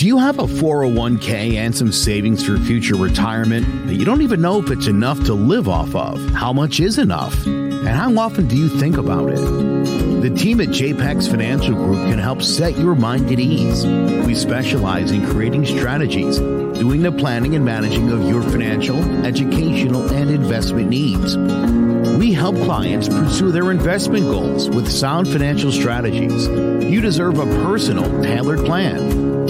Do you have a 401k and some savings for future retirement but you don't even know if it's enough to live off of? How much is enough? And how often do you think about it? The team at JPEX Financial Group can help set your mind at ease. We specialize in creating strategies, doing the planning and managing of your financial, educational, and investment needs. We help clients pursue their investment goals with sound financial strategies. You deserve a personal, tailored plan.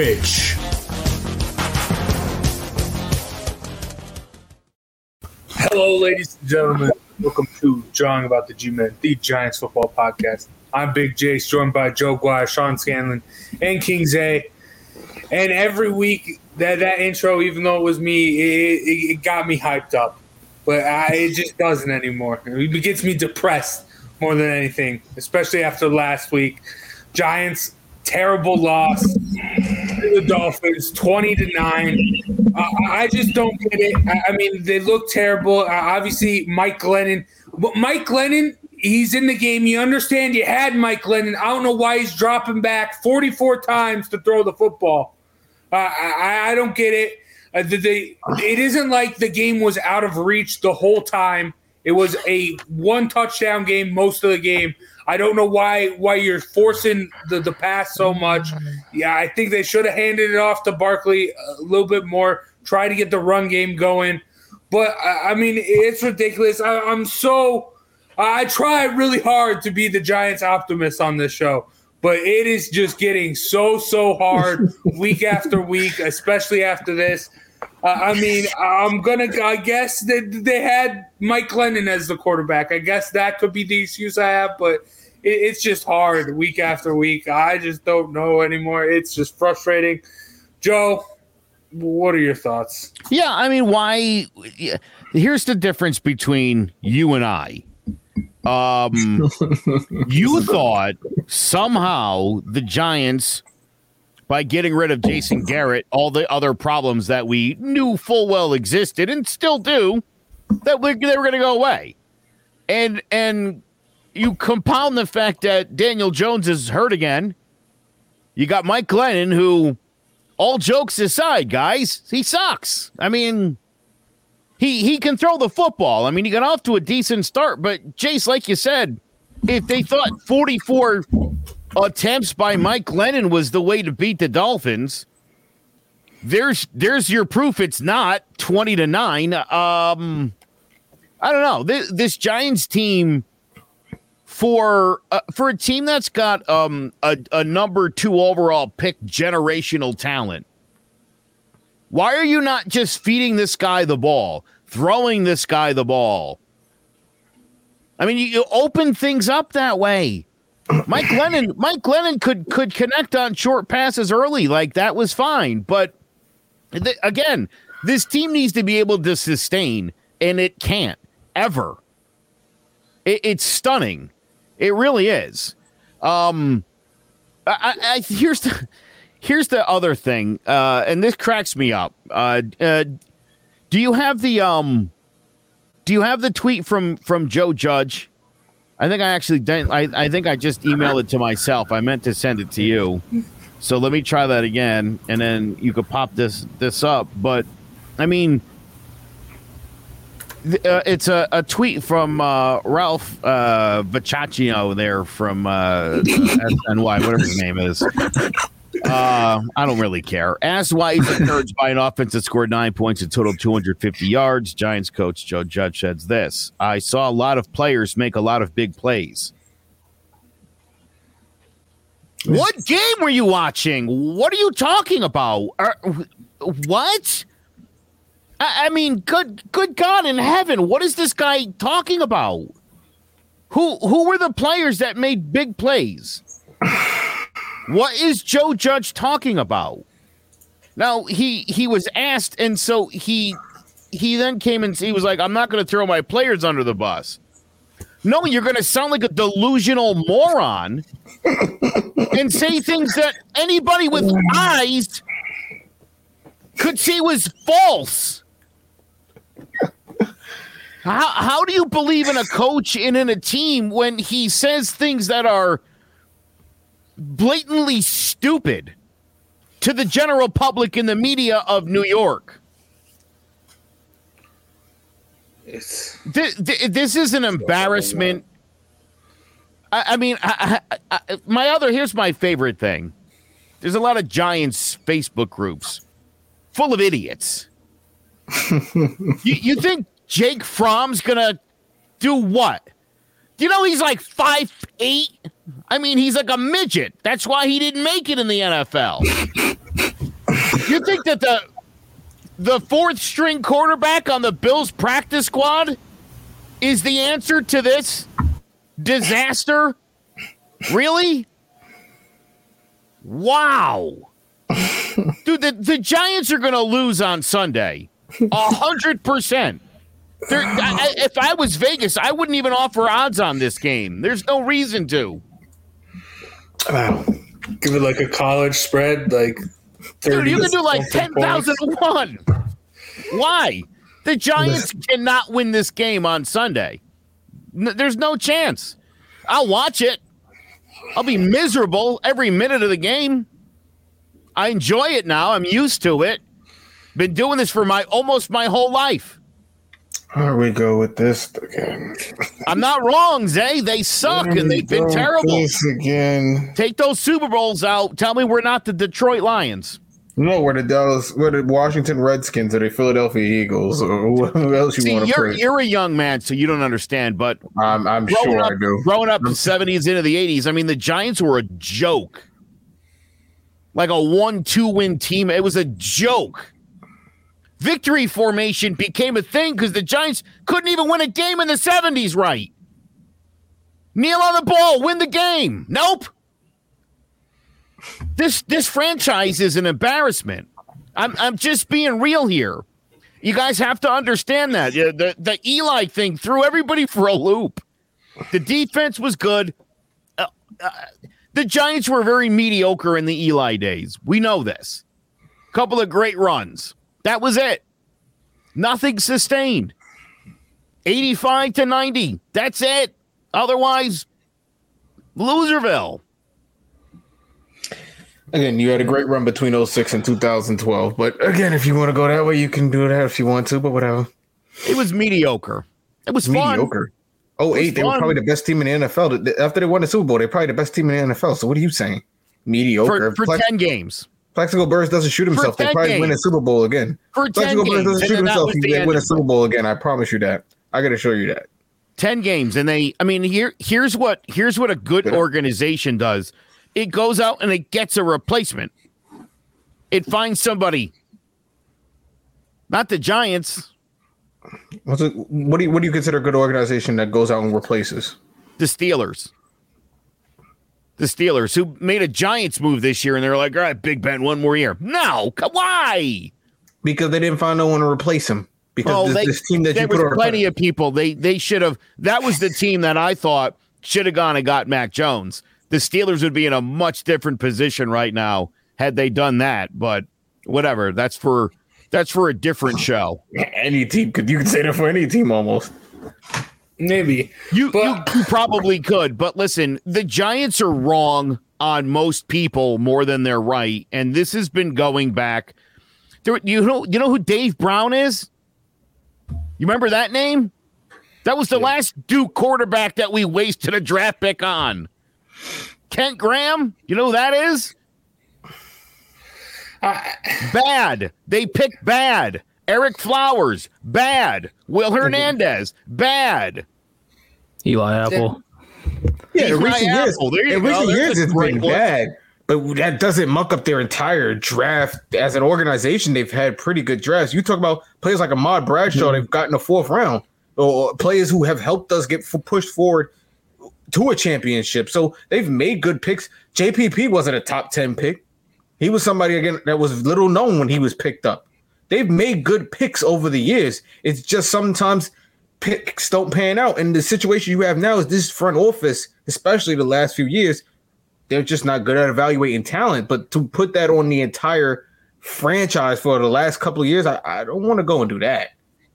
Twitch. Hello, ladies and gentlemen. Welcome to Drawing About the G-Men, the Giants football podcast. I'm Big Jace, joined by Joe Guire, Sean Scanlon, and Kings A. And every week, that, that intro, even though it was me, it, it got me hyped up. But I, it just doesn't anymore. It gets me depressed more than anything, especially after last week. Giants terrible loss to the Dolphins, twenty to nine. Uh, I just don't get it. I, I mean, they look terrible. Uh, obviously, Mike Glennon, but Mike Glennon, he's in the game. You understand? You had Mike Glennon. I don't know why he's dropping back forty-four times to throw the football. Uh, I, I, don't get it. Uh, the, the, it isn't like the game was out of reach the whole time. It was a one touchdown game most of the game. I don't know why why you're forcing the, the pass so much. Yeah, I think they should have handed it off to Barkley a little bit more, try to get the run game going. But I mean, it's ridiculous. I, I'm so I try really hard to be the Giants optimist on this show, but it is just getting so so hard week after week, especially after this. Uh, I mean, I'm gonna. I guess that they had Mike Glennon as the quarterback. I guess that could be the excuse I have, but it's just hard week after week. I just don't know anymore. It's just frustrating. Joe, what are your thoughts? Yeah, I mean, why? Here's the difference between you and I. Um, you thought somehow the Giants, by getting rid of Jason Garrett, all the other problems that we knew full well existed and still do, that we, they were going to go away. And and you compound the fact that Daniel Jones is hurt again. You got Mike Glennon, who, all jokes aside, guys, he sucks. I mean, he he can throw the football. I mean, he got off to a decent start, but Jace, like you said, if they thought 44 attempts by Mike Glennon was the way to beat the Dolphins, there's there's your proof it's not 20 to 9. Um I don't know. This, this Giants team for uh, for a team that's got um a, a number two overall pick generational talent why are you not just feeding this guy the ball throwing this guy the ball i mean you, you open things up that way mike Glennon, mike Glennon could could connect on short passes early like that was fine but th- again this team needs to be able to sustain and it can't ever. It, it's stunning. It really is. Um, I, I, here's the here's the other thing, uh, and this cracks me up. Uh, uh, do you have the um? Do you have the tweet from from Joe Judge? I think I actually didn't. I, I think I just emailed it to myself. I meant to send it to you. So let me try that again, and then you could pop this this up. But I mean, uh, it's a, a tweet from uh, Ralph uh, there from uh, SNY, whatever his name is. Uh, I don't really care. Asked why he's encouraged by an offense that scored nine points and total 250 yards. Giants coach Joe Judge says this I saw a lot of players make a lot of big plays. What game were you watching? What are you talking about? Are, what? I, I mean, good good God in heaven, what is this guy talking about? Who who were the players that made big plays? What is Joe Judge talking about? Now he he was asked, and so he he then came and he was like, "I'm not going to throw my players under the bus." No, you're going to sound like a delusional moron and say things that anybody with eyes could see was false. How, how do you believe in a coach and in a team when he says things that are blatantly stupid to the general public in the media of New York? This, this is an embarrassment. I, I mean, I, I, my other here's my favorite thing. There's a lot of Giants Facebook groups full of idiots. you, you think Jake Fromm's gonna do what? You know he's like five eight? I mean, he's like a midget. That's why he didn't make it in the NFL. you think that the the fourth string quarterback on the Bills practice squad is the answer to this disaster? Really? Wow. Dude, the, the Giants are going to lose on Sunday. a 100%. There, I, if I was Vegas, I wouldn't even offer odds on this game. There's no reason to. Wow. Give it like a college spread, like Dude, you can do like ten thousand to one. Why? The Giants cannot win this game on Sunday. N- there's no chance. I'll watch it. I'll be miserable every minute of the game. I enjoy it now. I'm used to it. Been doing this for my almost my whole life. Here we go with this again. I'm not wrong, Zay. They suck and they've been terrible. again. Take those Super Bowls out. Tell me we're not the Detroit Lions. No, we're the Dallas, we're the Washington Redskins or the Philadelphia Eagles or who else you want to you're, you're a young man, so you don't understand. But I'm, I'm sure up, I do. Growing up in the 70s into the 80s, I mean, the Giants were a joke. Like a one-two win team. It was a joke victory formation became a thing because the Giants couldn't even win a game in the 70s right. Kneel on the ball, win the game. Nope. This this franchise is an embarrassment. I'm I'm just being real here. You guys have to understand that. The the Eli thing threw everybody for a loop. The defense was good. Uh, uh, the Giants were very mediocre in the Eli days. We know this. Couple of great runs. That was it. Nothing sustained. 85 to 90. That's it. Otherwise, Loserville. Again, you had a great run between 06 and 2012. But again, if you want to go that way, you can do that if you want to, but whatever. It was mediocre. It was mediocre. Oh, eight. They were probably the best team in the NFL. After they won the Super Bowl, they're probably the best team in the NFL. So what are you saying? Mediocre. For, for 10 games. Plaxico Burress doesn't shoot himself. They probably games. win a Super Bowl again. For Plaxico Burress doesn't shoot himself. He win a Super Bowl again. I promise you that. I got to show you that. 10 games and they I mean here here's what here's what a good organization does. It goes out and it gets a replacement. It finds somebody. Not the Giants. What's it, what do you what do you consider a good organization that goes out and replaces? The Steelers the Steelers, who made a Giants move this year, and they're like, all right, Big Ben, one more year. No, why? Because they didn't find no one to replace him. because Oh, this, they- this team that there you put was plenty of people. They they should have. That was the team that I thought should have gone and got Mac Jones. The Steelers would be in a much different position right now had they done that. But whatever. That's for that's for a different show. any team could you could say that for any team almost. Maybe. You, But- you you probably could, but listen, the Giants are wrong on most people more than they're right, and this has been going back. There, you know, you know who Dave Brown is? You remember that name? That was the last Duke quarterback that we wasted a draft pick on. Kent Graham, you know who that is? bad. They picked bad. Eric Flowers, bad. Will Hernandez, bad. Eli Apple. Yeah, in recent years, Apple, there in go. recent There's years a it's great been one. bad. But that doesn't muck up their entire draft. As an organization, they've had pretty good drafts. You talk about players like Ahmad Bradshaw, hmm. they've gotten a fourth round, or players who have helped us get f- pushed forward to a championship. So they've made good picks. JPP wasn't a top 10 pick. He was somebody again that was little known when he was picked up. They've made good picks over the years. It's just sometimes picks don't pan out. And the situation you have now is this front office, especially the last few years, they're just not good at evaluating talent. But to put that on the entire franchise for the last couple of years, I, I don't want to go and do that.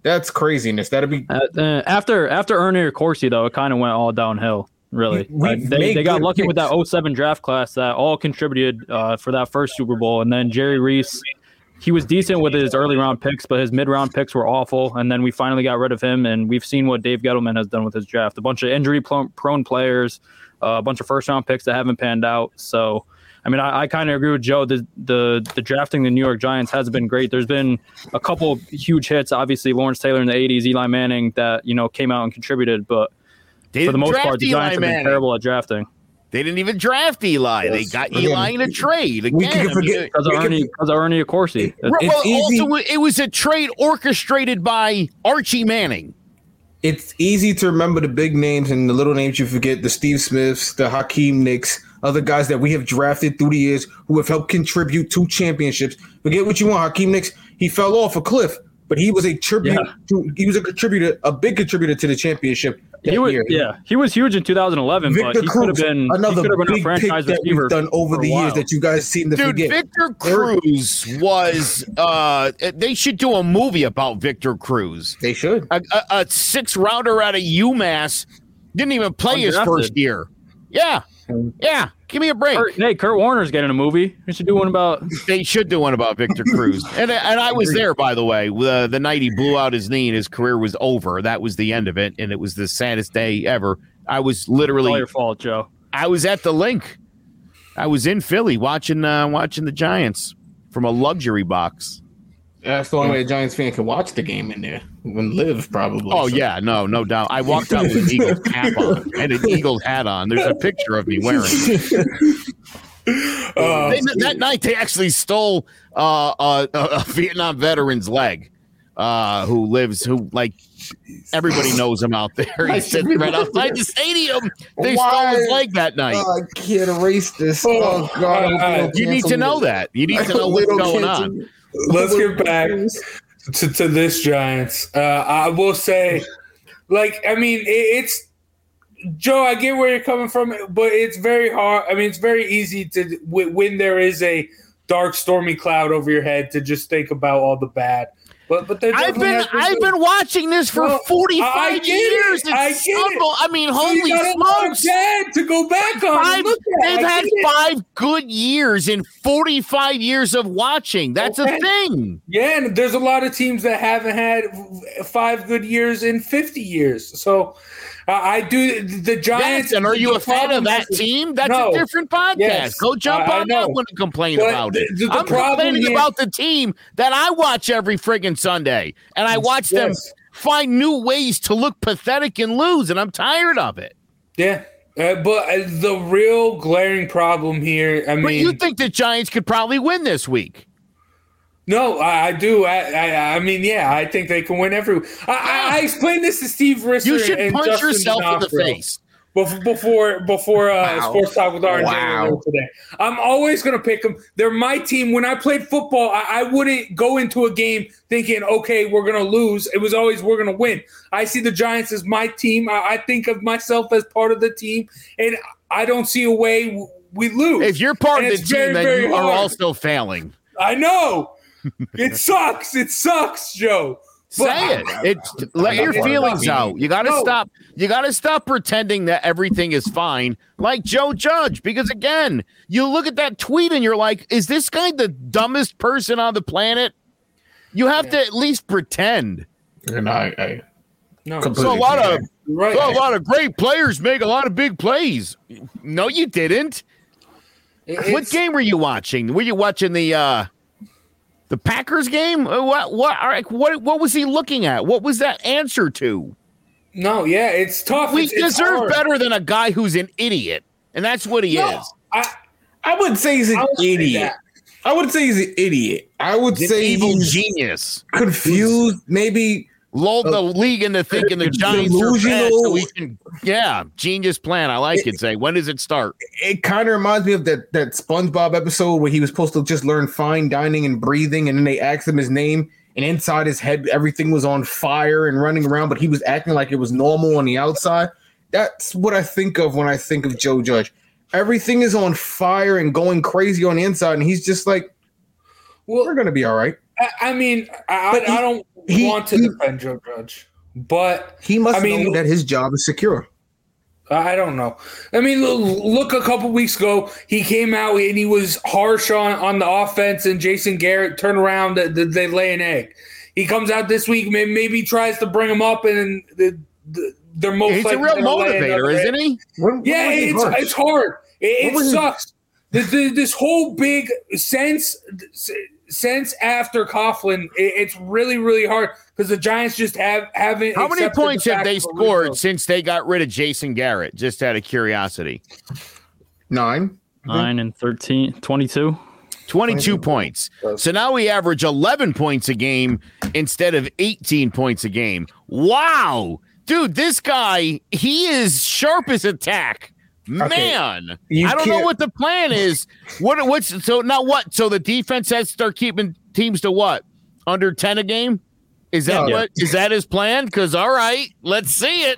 That's craziness. That'd be Uh, uh, after after Ernie Accorsi though, it kind of went all downhill. Really, Like, they, they got lucky with that picks. 07 draft class that all contributed uh, for that first Super Bowl, and then Jerry Reese. He was decent with his early round picks, but his mid round picks were awful. And then we finally got rid of him, and we've seen what Dave Gettleman has done with his draft. A bunch of injury prone players, uh, a bunch of first round picks that haven't panned out. So, I mean, I, I kind of agree with Joe. The, the the drafting the New York Giants has been great. There's been a couple huge hits. Obviously, Lawrence Taylor in the '80s, Eli Manning that you know came out and contributed, but for the most part, the Eli Giants have been Manning. terrible at drafting They didn't even draft Eli. They got Again, Eli in a trade. Again, we can forget- because of We Ernie because of Ernie Accorsi. well, easy- also, it was a trade orchestrated by Archie Manning. it's easy to remember the big names and the little names you forget the Steve Smiths, the Hakeem Nicks, other guys that we have drafted through the years who have helped contribute to championships. Forget what you want, Hakeem Nicks. He fell off a cliff, but he was a tribute. Yeah. To, he was a contributor, a big contributor to the championship. That He was year. yeah, he was huge in 2011, but Victor he could have Cruz, been another could have been a big pick that receiver we've done over the years that you guys seem to Dude, forget. Victor Cruz was. uh They should do a movie about Victor Cruz. they should. A, a, a six rounder out of UMass didn't even play his first year. Yeah, yeah. Give me a break. Kurt, hey, Kurt Warner's getting a movie. We should do one about They should do one about Victor Cruz. And and I was there, by the way, uh, the night he blew out his knee and his career was over. That was the end of it, and it was the saddest day ever. I was It's all literally, your fault, Joe. I was at the link. I was in Philly watching uh, watching the Giants from a luxury box. That's the only way a Giants fan can watch the game in there. When live probably. Oh So- yeah, no, no doubt. I walked out with an Eagles cap on and an Eagles hat on. There's a picture of me wearing. it. Uh, They, that night, they actually stole uh, a, a Vietnam veteran's leg, uh, who lives, who like everybody knows him out there. He's sitting right outside the stadium. They stole his leg that night. Oh, I can't erase this. Oh, Oh, God. I hope uh, they don't you need to know that. You need to know hope what's going on. let's get back to, to this Giants. Uh, I will say, like, I mean, it, it's Joe. I get where you're coming from, but it's very hard. I mean, it's very easy to when there is a dark, stormy cloud over your head to just think about all the bad. But but I've been I've been watching this for Well, 45 I get it. years. It's I get it. I mean, holy you got a lot of smokes. to go back on. Five, they've had get it. five good years in 45 years of watching. That's Okay. a thing. Yeah, and there's a lot of teams that haven't had five good years in 50 years. So uh, I do the Giants. Yes, and are you a fan of that is- team? That's No. a different podcast. Yes, Go jump on that one and complain But about the- it. the- the I'm complaining here- about the team that I watch every friggin' Sunday, and I watch them find new ways to look pathetic and lose, and I'm tired of it. Yeah. Uh, but uh, the real glaring problem here, I mean, But you think the Giants could probably win this week? No, I, I do. I, I, I mean, yeah, I think they can win every. I, I, I explained this to Steve Risser. You should punch Justin yourself in the face. before before uh, Wow. sports talk with R and Wow. today. I'm always going to pick them. They're my team. When I played football, I, I wouldn't go into a game thinking, "Okay, we're going to lose." It was always, "We're going to win." I see the Giants as my team. I, I think of myself as part of the team, and I don't see a way we lose. If you're part And of the team, very, then you are hard. also failing. I know it sucks. It sucks, Joe. But- Say it. It's let your feelings out. You got to No. stop. You got to stop pretending that everything is fine, like Joe Judge. Because again, you look at that tweet and you're like, "Is this guy the dumbest person on the planet?" You have to at least pretend. And I, I No, So a completely lot of agree. right. so a lot of great players make a lot of big plays. No, you didn't. It- what game were you watching? Were you watching the uh the Packers game? Uh, What what all right, what what was he looking at? What was that answer to? No, yeah, it's tough. We it's, it's deserve hard. better than a guy who's an idiot. And that's what he No, is. I, I would say he's an I idiot. I would say he's an idiot. I would An say evil he's genius. confused. Maybe Lulled the oh. league into thinking the Giants are bad, so we can yeah, genius plan. I like it. Say, when does it start? it kind of reminds me of that that SpongeBob episode where he was supposed to just learn fine dining and breathing, and then they asked him his name, and inside his head everything was on fire and running around, but he was acting like it was normal on the outside. That's what I think of when I think of Joe Judge. Everything is on fire and going crazy on the inside, and he's just like, well, "We're gonna be all right." I, I mean, I, But he- I don't he- want to he- defend Joe Judge, but He must I mean- know that his job is secure. I don't know. I mean, lo- look, a couple weeks ago, he came out and he was harsh on, on the offense, and Jason Garrett turned around. That that they lay an egg. He comes out this week, may- maybe tries to bring him up, and the, the, they're most He's a likely real motivator, isn't he? When- when Yeah, he it's harsh? it's hard. It, it was he- sucks. This, this whole big sense since after Coughlin, it, it's really really hard because the Giants just have haven't. How many accepted the points have they scored rebuild. since they got rid of Jason Garrett? Just out of curiosity. nine. Nine and 13, 22. 22 points. So now we average 11 points a game instead of 18 points a game. Wow. Dude, this guy, he is sharp as a tack. Man, I don't know what the plan is. What what's so now what? So the defense has to start keeping teams to what? Under 10 a game? Is that Yeah. what is that his plan? Cuz all right, let's see it.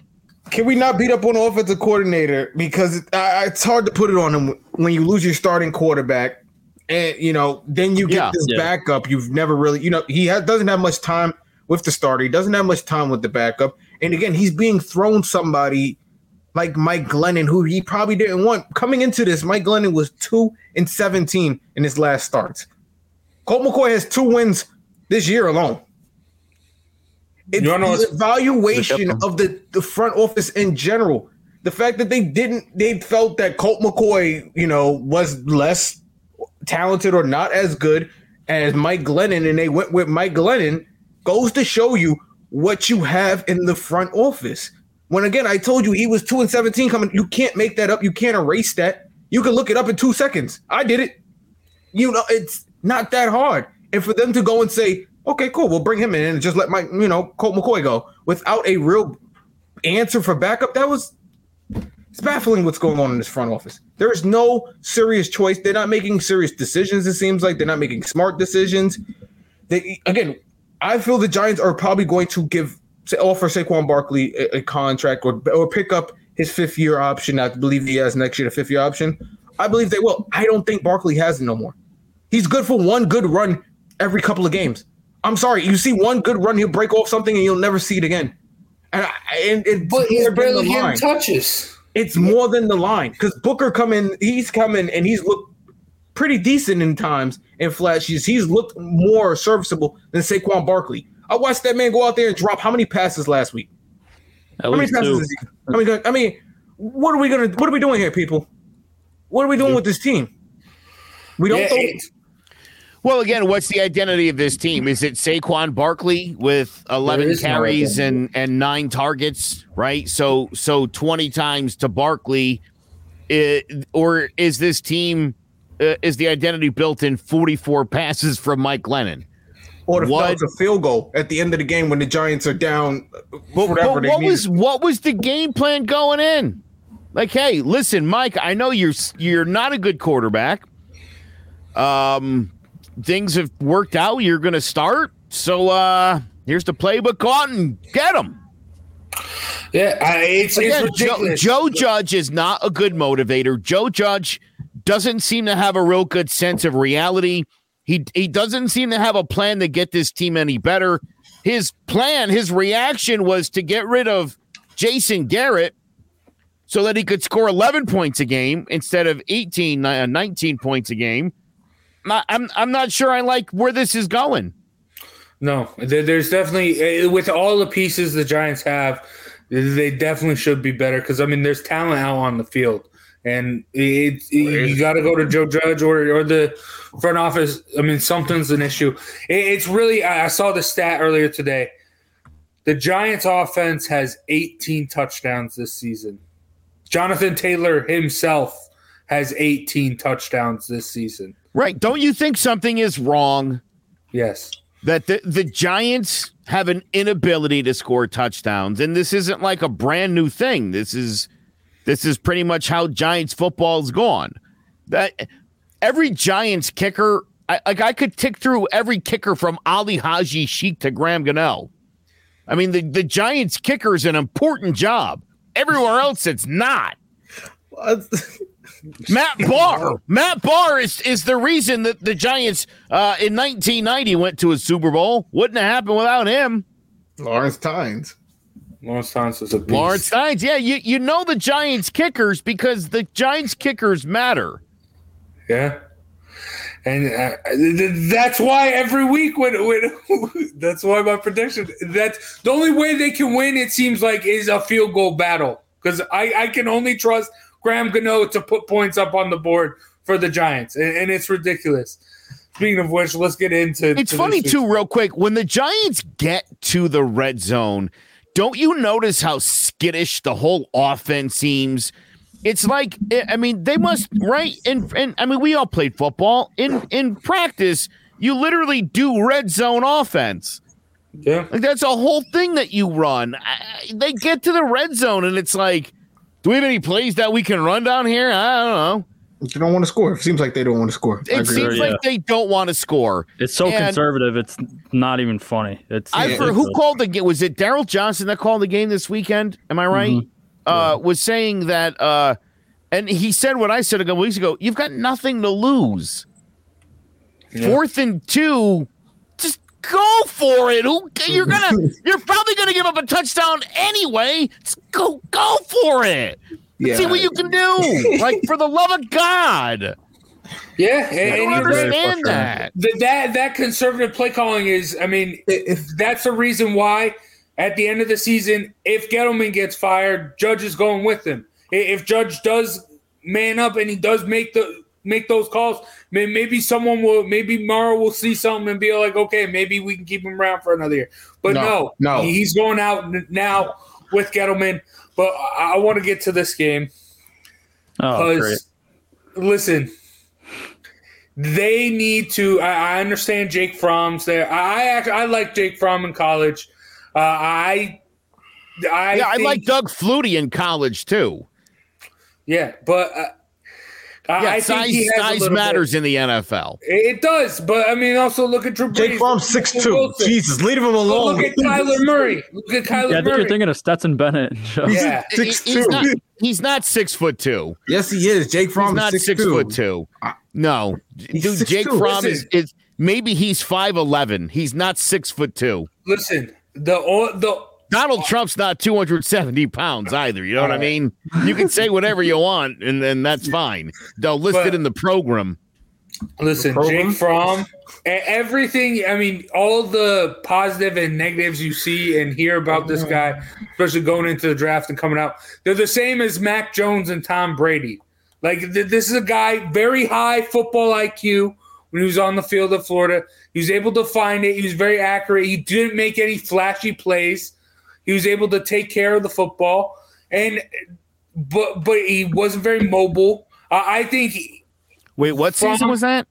Can we not beat up on the offensive coordinator because it, I, it's hard to put it on him when you lose your starting quarterback, and you know then you get Yeah. this Yeah. backup. You've never really, you know, he doesn't have much time with the starter. He doesn't have much time with the backup, and again, he's being thrown somebody like Mike Glennon, who he probably didn't want coming into this. Mike Glennon was two and seventeen in his last starts. Colt McCoy has two wins this year alone. It's You know the evaluation of the, the front office in general. The fact that they didn't, they felt that Colt McCoy, you know, was less talented or not as good as Mike Glennon, and they went with Mike Glennon, goes to show you what you have in the front office. When again, I told you he was two and seventeen coming. You can't make that up. You can't erase that. You can look it up in two seconds. I did it. You know, it's not that hard. And for them to go and say, okay, cool, we'll bring him in and just let my, you know, Colt McCoy go without a real answer for backup, that was it's baffling what's going on in this front office. There is no serious choice. They're not making serious decisions, it seems like. They're not making smart decisions. They again, I feel the Giants are probably going to give say, offer Saquon Barkley a, a contract or or pick up his fifth year option. I believe he has next year the fifth year option. I believe they will. I don't think Barkley has it no more. He's good for one good run every couple of games. I'm sorry, you see one good run, he'll break off something and you'll never see it again. And, I, and it's But he's more than barely the getting line. touches. It's more than the line because Booker coming, he's coming and he's looked pretty decent in times in flashes. He's looked more serviceable than Saquon Barkley. I watched that man go out there and drop how many passes last week? At How many passes? Is he, I mean, I mean, what are we gonna? What are we doing here, people? What are we doing with this team? We don't. Yeah, throw- it's- Well, again, what's the identity of this team? Is it Saquon Barkley with 11 is no carries and and 9 targets, right? So so 20 times to Barkley eh, or is this team uh, is the identity built in 44 passes from Mike Glennon? Or the What- it's a field goal at the end of the game when the Giants are down. But, whatever but they what need. was what was the game plan going in? Like, hey, listen, Mike, I know you're you're not a good quarterback. Um, things have worked out. You're going to start. So uh here's the playbook. Go out and get them. Yeah, I, it's, Again, it's Joe, ridiculous. Joe Judge is not a good motivator. Joe Judge doesn't seem to have a real good sense of reality. He he doesn't seem to have a plan to get this team any better. His plan, his reaction was to get rid of Jason Garrett so that he could score 11 points a game instead of 18 uh, 19 points a game. I'm I'm not sure I like where this is going. No, there's definitely uh, with all the pieces the Giants have, they definitely should be better because I mean there's talent out on the field, and it, it- you got to go to Joe Judge or or the front office. I mean something's an issue. It, it's really I I saw the stat earlier today. The Giants offense has 18 touchdowns this season. Jonathan Taylor himself has 18 touchdowns this season. Right. Don't you think something is wrong Yes. that the, the Giants have an inability to score touchdowns? And this isn't like a brand new thing. This is this is pretty much how Giants football's gone. That every Giants kicker, I, like I could tick through every kicker from Ali Haji-Sheikh to Graham Gano. I mean, the, the Giants kicker is an important job. Everywhere else, it's not. Matt Bahr. Matt Bahr is, is the reason that the Giants uh, in 1990 went to a Super Bowl. Wouldn't have happened without him. Lawrence Tynes. Lawrence Thomas is a beast. Lawrence Steins. Yeah, you, you know the Giants kickers because the Giants kickers matter. Yeah. And uh, th- th- that's why every week when, when that's why my prediction that the only way they can win it seems like is a field goal battle because I, I can only trust Graham Gano to put points up on the board for the Giants and, and it's ridiculous. Speaking of which, let's get into. It's to funny too, real quick. When the Giants get to the red zone, don't you notice how skittish the whole offense seems? It's like eh, I mean, they must right. And and I mean, we all played football. In in practice, you literally do red zone offense. Yeah. Like that's a whole thing that you run. I, they get to the red zone, and it's like, do we have any plays that we can run down here? I don't know. They don't want to score. It seems like they don't want to score. It agree. seems Yeah. like they don't want to score. It's so And- conservative. It's not even funny. It's I it's for, who called the game? Was it Daryl Johnston that called the game this weekend? Am I right? Uh, was saying that, uh, and he said what I said a couple weeks ago. You've got nothing to lose. Yeah. Fourth and two, just go for it. Who you're gonna? you're probably gonna give up a touchdown anyway. Just go, go for it. Yeah. See what you can do. like for the love of God, Yeah. And, I don't understand that. Th- that that conservative play calling is, I mean, If that's the reason why at the end of the season, if Gettleman gets fired, Judge is going with him. If Judge does man up and he does make the make those calls, maybe someone will, maybe Mara will see something and be like, okay, maybe we can keep him around for another year. But No, no, no. he's going out now with Gettleman. But I, I want to get to this game Oh, great. listen, they need to. I, I understand Jake Fromm's there. I I, I like Jake Fromm in college. Uh, I, I yeah, I like Doug Flutie in college too. Yeah, but uh, I, Yeah, I size, think he has size matters Bit, in the NFL. it, it does, but I mean, also look at Drew Brees. Jake Fromm's six two. Wilson. Jesus, leave him But alone. Look at Kyler Murray. Look at Kyler Yeah, I think you're thinking of Stetson Bennett. yeah. He- Six he's, two. not, he's not six foot two. yes, he is. Jake He's Fromm not is six, six, foot two. Uh, no, He's dude, Jake 6'2". Fromm is, is maybe he's five eleven. He's not six foot two. Listen, the o- the Donald Trump's not two hundred seventy pounds either. You know what I mean? You can say whatever you want, and then that's fine. They'll list But- it in the program. Listen, program? Jake Fromm, everything. I mean, all the positive and negatives you see and hear about this guy, especially going into the draft and coming out, they're the same as Mac Jones and Tom Brady. Like th- this is a guy very high football IQ. When he was on the field of Florida, he was able to find it. He was very accurate. He didn't make any flashy plays. He was able to take care of the football, and but but he wasn't very mobile. Uh, I think he- Wait, what Fromm- season was that?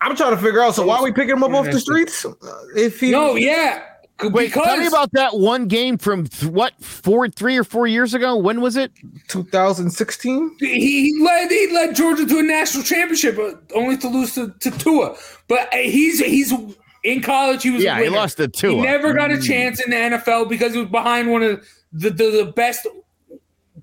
I'm trying to figure out. So why are we picking him up off the streets? Uh, If he no, yeah. Wait, because tell me about that one game from th- what four, three or four years ago. When was it? 2016. he, he led he led Georgia to a national championship, but only to lose to, to Tua. But uh, he's he's in college. He was a Yeah, he lost to Tua. He never got a Mm. chance in the NFL because he was behind one of the, the, the best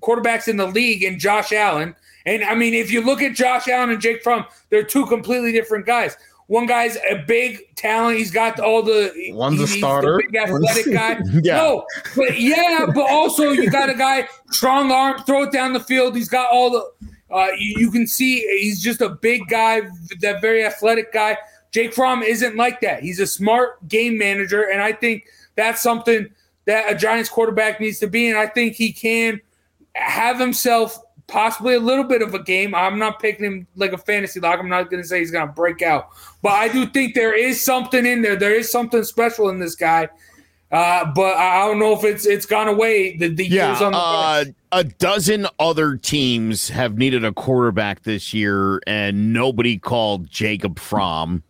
quarterbacks in the league in Josh Allen. And I mean, if you look at Josh Allen and Jake Fromm, they're two completely different guys. One guy's a big talent. He's got all the One's a he's the starter. big athletic guy. Yeah. No, but yeah, but also you got a guy strong arm, throw it down the field. He's got all the. Uh, you, you can see he's just a big guy, that very athletic guy. Jake Fromm isn't like that. He's a smart game manager, and I think that's something that a Giants quarterback needs to be. And I think he can have himself possibly a little bit of a game. I'm not picking him like a fantasy lock. I'm not going to say he's going to break out, but I do think there is something in there. There is something special in this guy. Uh, but I don't know if it's it's gone away. The, the Yeah, years on the uh, a dozen other teams have needed a quarterback this year, and nobody called Jacob Fromm.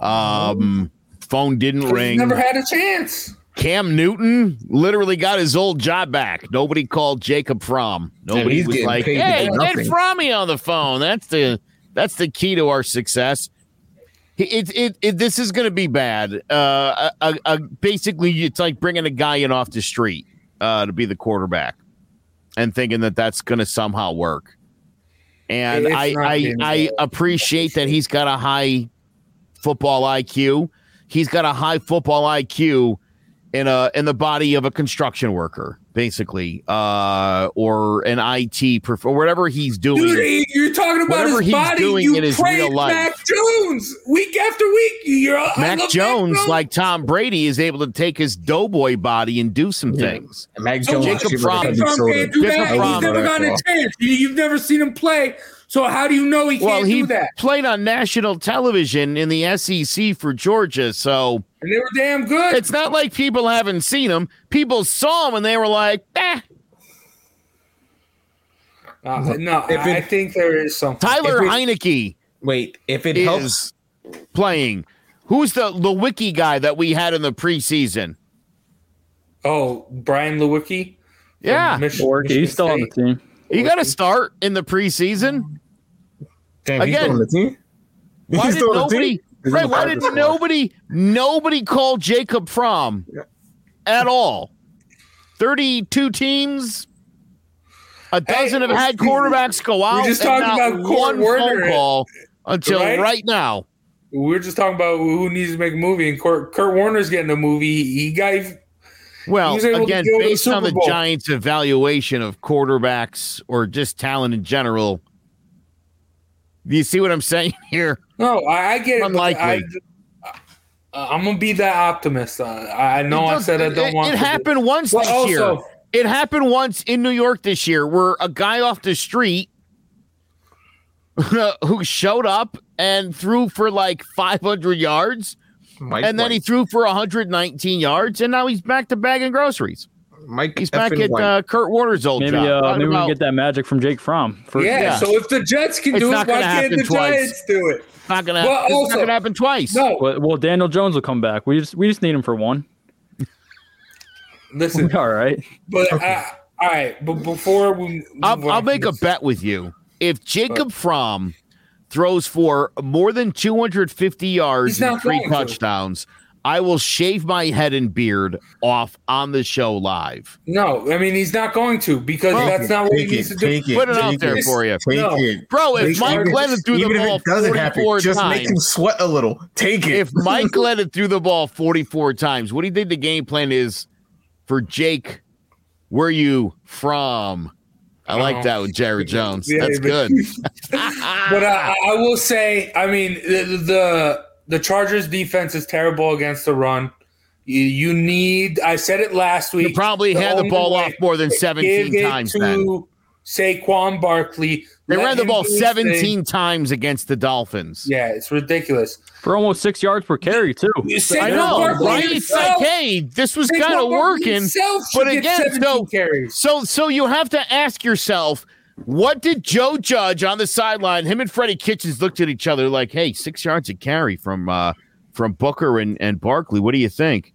Um, phone didn't ring. never had a chance. Cam Newton literally got his old job back. Nobody called Jacob Fromm. Nobody he's was like, "Hey, do get nothing." Frommy on the phone." That's the that's the key to our success. It it, it this is going to be bad. Uh, a, a, basically, it's like bringing a guy in off the street uh, to be the quarterback, and thinking that that's going to somehow work. And It's I I, I appreciate that he's got a high football IQ. He's got a high football IQ in a in the body of a construction worker, basically, uh, or an IT prof- or whatever he's doing. Dude, you're talking about Whatever his he's body. doing you in his praise real life. Mac Jones week after week. You're I Mac love Jones, Jones. like Tom Brady, is able to take his doughboy body and do some Yeah. things. Mac Jones. Jacob shit Fromm- a Fromm can't do Jacob that. He's never gotten a chance. You've never seen him play. So how do you know he Well, can't he do that? played on national television in the SEC for Georgia, so And they were damn good. it's not like people haven't seen him. People saw him and they were like, "Eh." Uh, no, If I, it- I think there is something. Tyler If it- Heinicke Wait, if it helps, playing. Who's the the wiki guy that we had in the preseason? Oh, Brian Lewerke. Yeah, Mich- Borky, Michigan he's still on the team. he got to start in the preseason. Damn, he's again, still on the team. Why He's did nobody? team? Right? Why did nobody? Nobody call Jacob Fromm at all. Thirty-two teams. A dozen have had quarterbacks go out. just and talking about Kurt one Warner, phone call until right? right now. We are just talking about who needs to make a movie, and Kurt, Kurt Warner's getting a movie. He got Well, He able to again, to the based on the Giants' evaluation of quarterbacks or just talent in general, do you see what I'm saying here? no. I, I get it. but Unlikely. I, uh, I'm gonna be that optimist. Uh, I I know I said I don't it, want. It to be- happened once Well, this year. It happened once in New York this year, where a guy off the street who showed up and threw for like 500 yards, Mike, and then White. he threw for 119 yards, and now he's back to bagging groceries. Mike He's back at uh, Kurt Warner's old Maybe job. uh, Talking maybe we can get that magic from Jake Fromm. For, yeah, yeah. So if the Jets can It's do it, why gonna can't the twice. Giants do it? not gonna. Well, it's also- not gonna happen twice. No, Well, well, Daniel Jones will come back. We just we just need him for one. listen. All right. But uh, all right, but before we, move I'll, I'll from make a bet with you. If Jacob Fromm throws for more than 250 yards and three touchdowns. to. Touchdowns, I will shave my head and beard off on the show live. No, I mean he's not going to because Well, that's not what he needs it, to do. it, Put it out take there it, for you. Take No. it. Bro, if Take Mike it. Glennon threw the ball if it doesn't happen, 44 just make him sweat a little. Take it. if Mike Glennon threw the ball 44 times, what do you think the game plan is for Jake? Where you from? I like Oh. that with Jared Jones. Yeah, That's but- good. But I, I will say, I mean, the, the the Chargers defense is terrible against the run. You, you need. I said it last week. You probably the had the ball off more than 17 give it times to then. Saquon Barkley. They ran the ball 17 thing. times against the Dolphins. Yeah, it's ridiculous. For almost six yards per carry too. Saquon I know, Barkley right? It's like, hey, this was kind of working. but again, 17 so- carries. So, so you have to ask yourself, what did Joe Judge on the sideline? Him and Freddie Kitchens looked at each other like, "Hey, six yards of carry from uh, from Booker and and Barkley. What do you think?"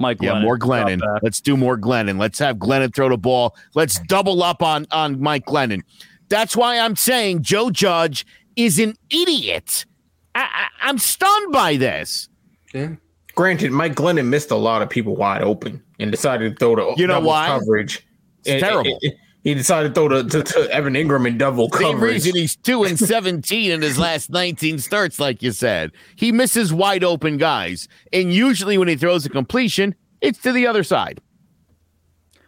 Mike Yeah, Glennon. more Glennon. Let's do more Glennon. Let's have Glennon throw the ball. Let's double up on on Mike Glennon. That's why I'm saying Joe Judge is an idiot. I, I, I'm stunned by this. Yeah. Granted, Mike Glennon missed a lot of people wide open and decided to throw the You know double why? coverage. It's And- terrible. and- and he decided to throw the to, to Evan Engram in double Same coverage. reason he's two and seventeen in his last nineteen starts, like you said. He misses wide open guys, and usually when he throws a completion, it's to the other side.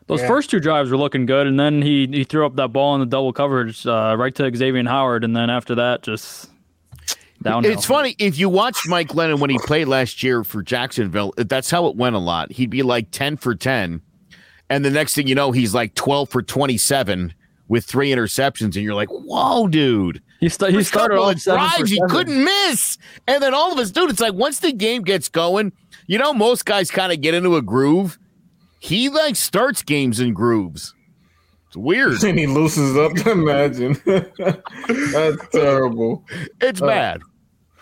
Those Yeah. first two drives were looking good, and then he he threw up that ball in the double coverage uh, right to Xavier Howard, and then after that, just downhill. It's funny if you watched Mike Glennon when he played last year for Jacksonville. That's how it went a lot. He'd be like ten for ten, and the next thing you know, he's like twelve for twenty-seven with three interceptions, and you're like, "Whoa, dude!" He, sta- he started couple off of seven drives, he couldn't miss, and then all of us, dude. It's like once the game gets going, you know, most guys kind of get into a groove. He like starts games in grooves. It's weird. and he loosens up. Imagine that's terrible. It's bad.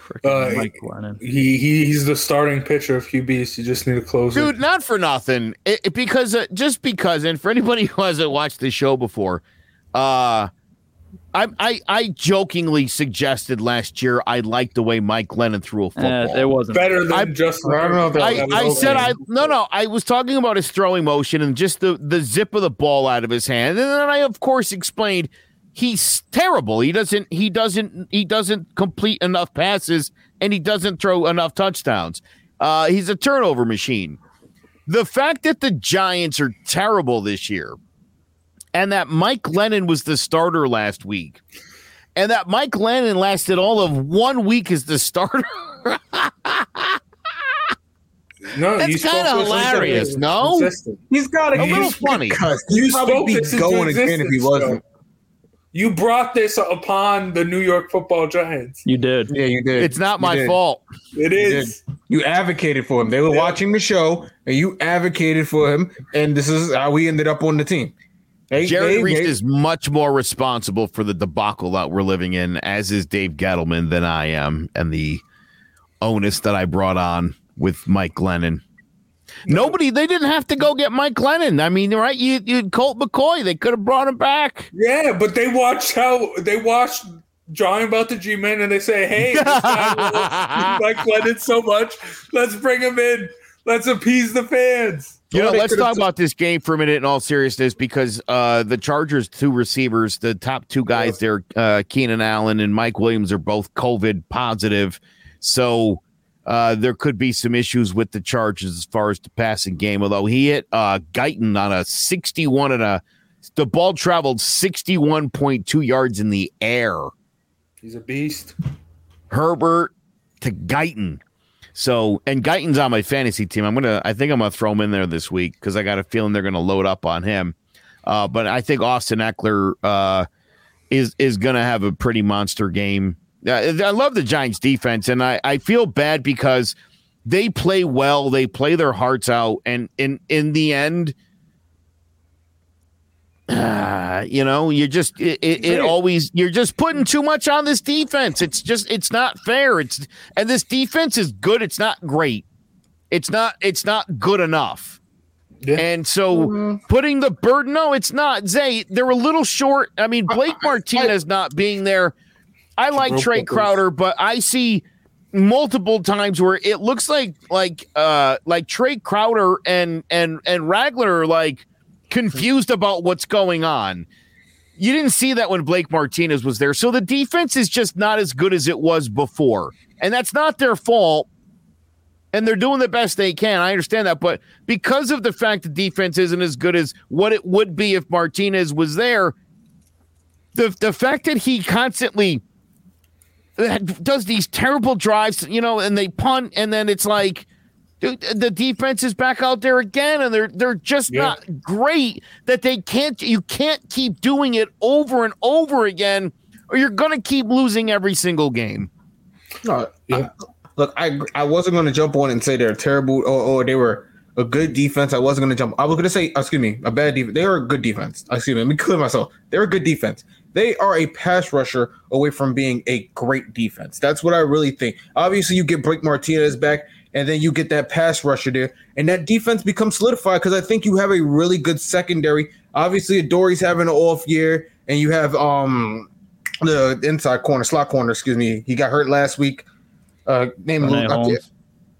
Freaking Uh, Mike Glennon. He, he he's the starting pitcher of QBs. You just need to close it. dude not for nothing it, it- because uh, just because and for anybody who hasn't watched the show before uh I, I I jokingly suggested last year I liked the way Mike Glennon threw a football. Eh, it wasn't. Better than I- Justin. I don't know if I, I said I no no I was talking about his throwing motion and just the the zip of the ball out of his hand and then I of course explained he's terrible he doesn't he doesn't he doesn't complete enough passes and he doesn't throw enough touchdowns uh, he's a turnover machine the fact that the Giants are terrible this year and that Mike Glennon was the starter last week and that Mike Glennon lasted all of one week as the starter No, That's you spoke kinda hilarious, no? Existence. He's got A little funny. Because he'd probably be going again if he wasn't. You brought this upon the New York Football Giants. you did. Yeah, you did. It's not You my did. fault. It is. You advocated for him. They were Yeah. watching the show, and you advocated for him, and this is how we ended up on the team. Hey, Jerry hey, Reese hey. is much more responsible for the debacle that we're living in, as is Dave Gettleman, than I am, and the onus that I brought on with Mike Glennon. Nobody, they didn't have to go get Mike Glennon. I mean, right? You, you Colt McCoy, they could have brought him back. Yeah, but they watched how they watched drawing about the G Men and they say, "Hey, this guy like Glennon so much. Let's bring him in. Let's appease the fans." You know, let's talk about this game for a minute in all seriousness because uh, the Chargers' two receivers, the top two guys there, uh, Keenan Allen and Mike Williams, are both COVID positive. So uh, there could be some issues with the Chargers as far as the passing game. Although he hit uh, Guyton on a 61 and a, the ball traveled 61.2 yards in the air. He's a beast. Herbert to Guyton. So, and Guyton's on my fantasy team. I'm gonna, I think I'm gonna throw him in there this week because I got a feeling they're gonna load up on him. Uh, but I think Austin Ekeler uh, is is gonna have a pretty monster game. I love the Giants defense, and I I feel bad because they play well, they play their hearts out, and in in the end. Uh, you know, you're just it, it, it always you're just putting too much on this defense. It's just it's not fair. It's and this defense is good. It's not great. It's not it's not good enough. Yeah. And so putting the burden, no, it's not. Zay, they're a little short. I mean, Blake Martinez not being there. I like Real Trey Crowder, but I see multiple times where it looks like like uh like Trey Crowder and and and Ragland are like confused about what's going on. You didn't see that when Blake Martinez was there. So the defense is just not as good as it was before. And that's not their fault. And they're doing the best they can. I understand that. But because of the fact the defense isn't as good as what it would be if Martinez was there, the, the fact that he constantly does these terrible drives, you know, and they punt, and then it's like, dude, the defense is back out there again, and they're they're just Yeah. not great. That they can't, you can't keep doing it over and over again, or you're gonna keep losing every single game. No, uh, Yeah. I- look, I I wasn't going to jump on and say they're terrible or, or they were a good defense. I wasn't going to jump. I was going to say, excuse me, a bad defense. They were a good defense. Excuse me, let me clear myself. They're a good defense. They are a pass rusher away from being a great defense. That's what I really think. Obviously, you get Blake Martinez back, and then you get that pass rusher there, and that defense becomes solidified because I think you have a really good secondary. Obviously, Dory's having an off year, and you have um the inside corner, slot corner, excuse me. He got hurt last week. Uh, name Darnay Holmes.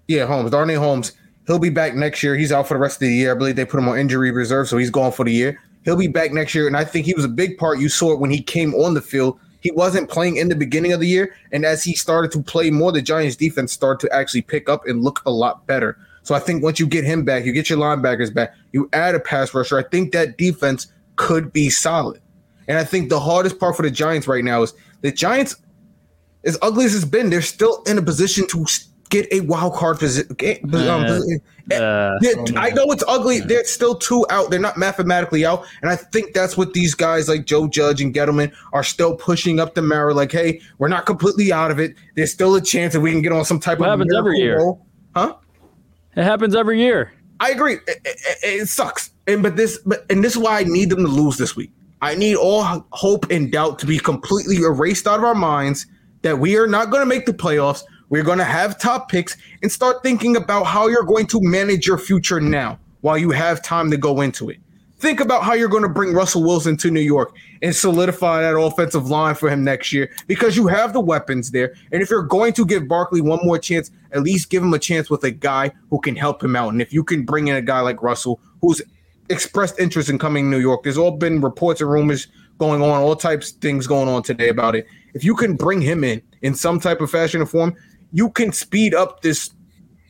yeah, Holmes, Darnay Holmes. He'll be back next year. He's out for the rest of the year. I believe they put him on injury reserve, so he's gone for the year. He'll be back next year, and I think he was a big part. You saw it when he came on the field. He wasn't playing in the beginning of the year, and as he started to play more, the Giants' defense started to actually pick up and look a lot better. So I think once you get him back, you get your linebackers back, you add a pass rusher. I think that defense could be solid. And I think the hardest part for the Giants right now is the Giants, as ugly as it's been, they're still in a position to get a wild card position. Uh, Uh, I know it's ugly. They're still two out. They're not mathematically out. And I think that's what these guys like Joe Judge and Gettleman are still pushing up the marrow. Like, hey, we're not completely out of it. There's still a chance that we can get on some type What of happens every year. roll. Huh? it happens every year. I agree. It, it- it sucks. And but this but and this is why I need them to lose this week. I need all hope and doubt to be completely erased out of our minds that we are not going to make the playoffs. We're going to have top picks and start thinking about how you're going to manage your future now while you have time to go into it. Think about how you're going to bring Russell Wilson to New York and solidify that offensive line for him next year because you have the weapons there. And if you're going to give Barkley one more chance, at least give him a chance with a guy who can help him out. And if you can bring in a guy like Russell, who's expressed interest in coming to New York, there's all been reports and rumors going on, all types of things going on today about it. If you can bring him in in some type of fashion or form, you can speed up this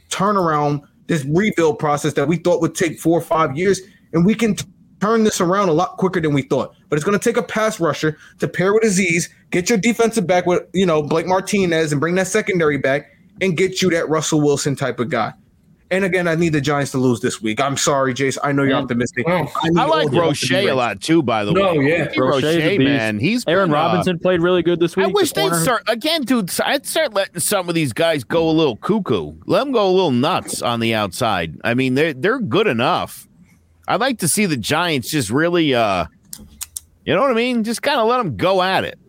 turnaround, this rebuild process that we thought would take four or five years, and we can t- turn this around a lot quicker than we thought. But it's going to take a pass rusher to pair with Azeez, get your defensive back with you know Blake Martinez, and bring that secondary back, and get you that Russell Wilson type of guy. And again, I need the Giants to lose this week. I'm sorry, Jace. I know you're optimistic. Need I like all the help to be Roche a lot too, by the No, way. yeah. Roche, Roche's a man, he's Aaron been, uh, Robinson played really good this week. I wish the they'd corner. start again, dude. I'd start letting some of these guys go a little cuckoo. Let them go a little nuts on the outside. I mean, they're they're good enough. I'd like to see the Giants just really, uh, you know what I mean? Just kind of let them go at it.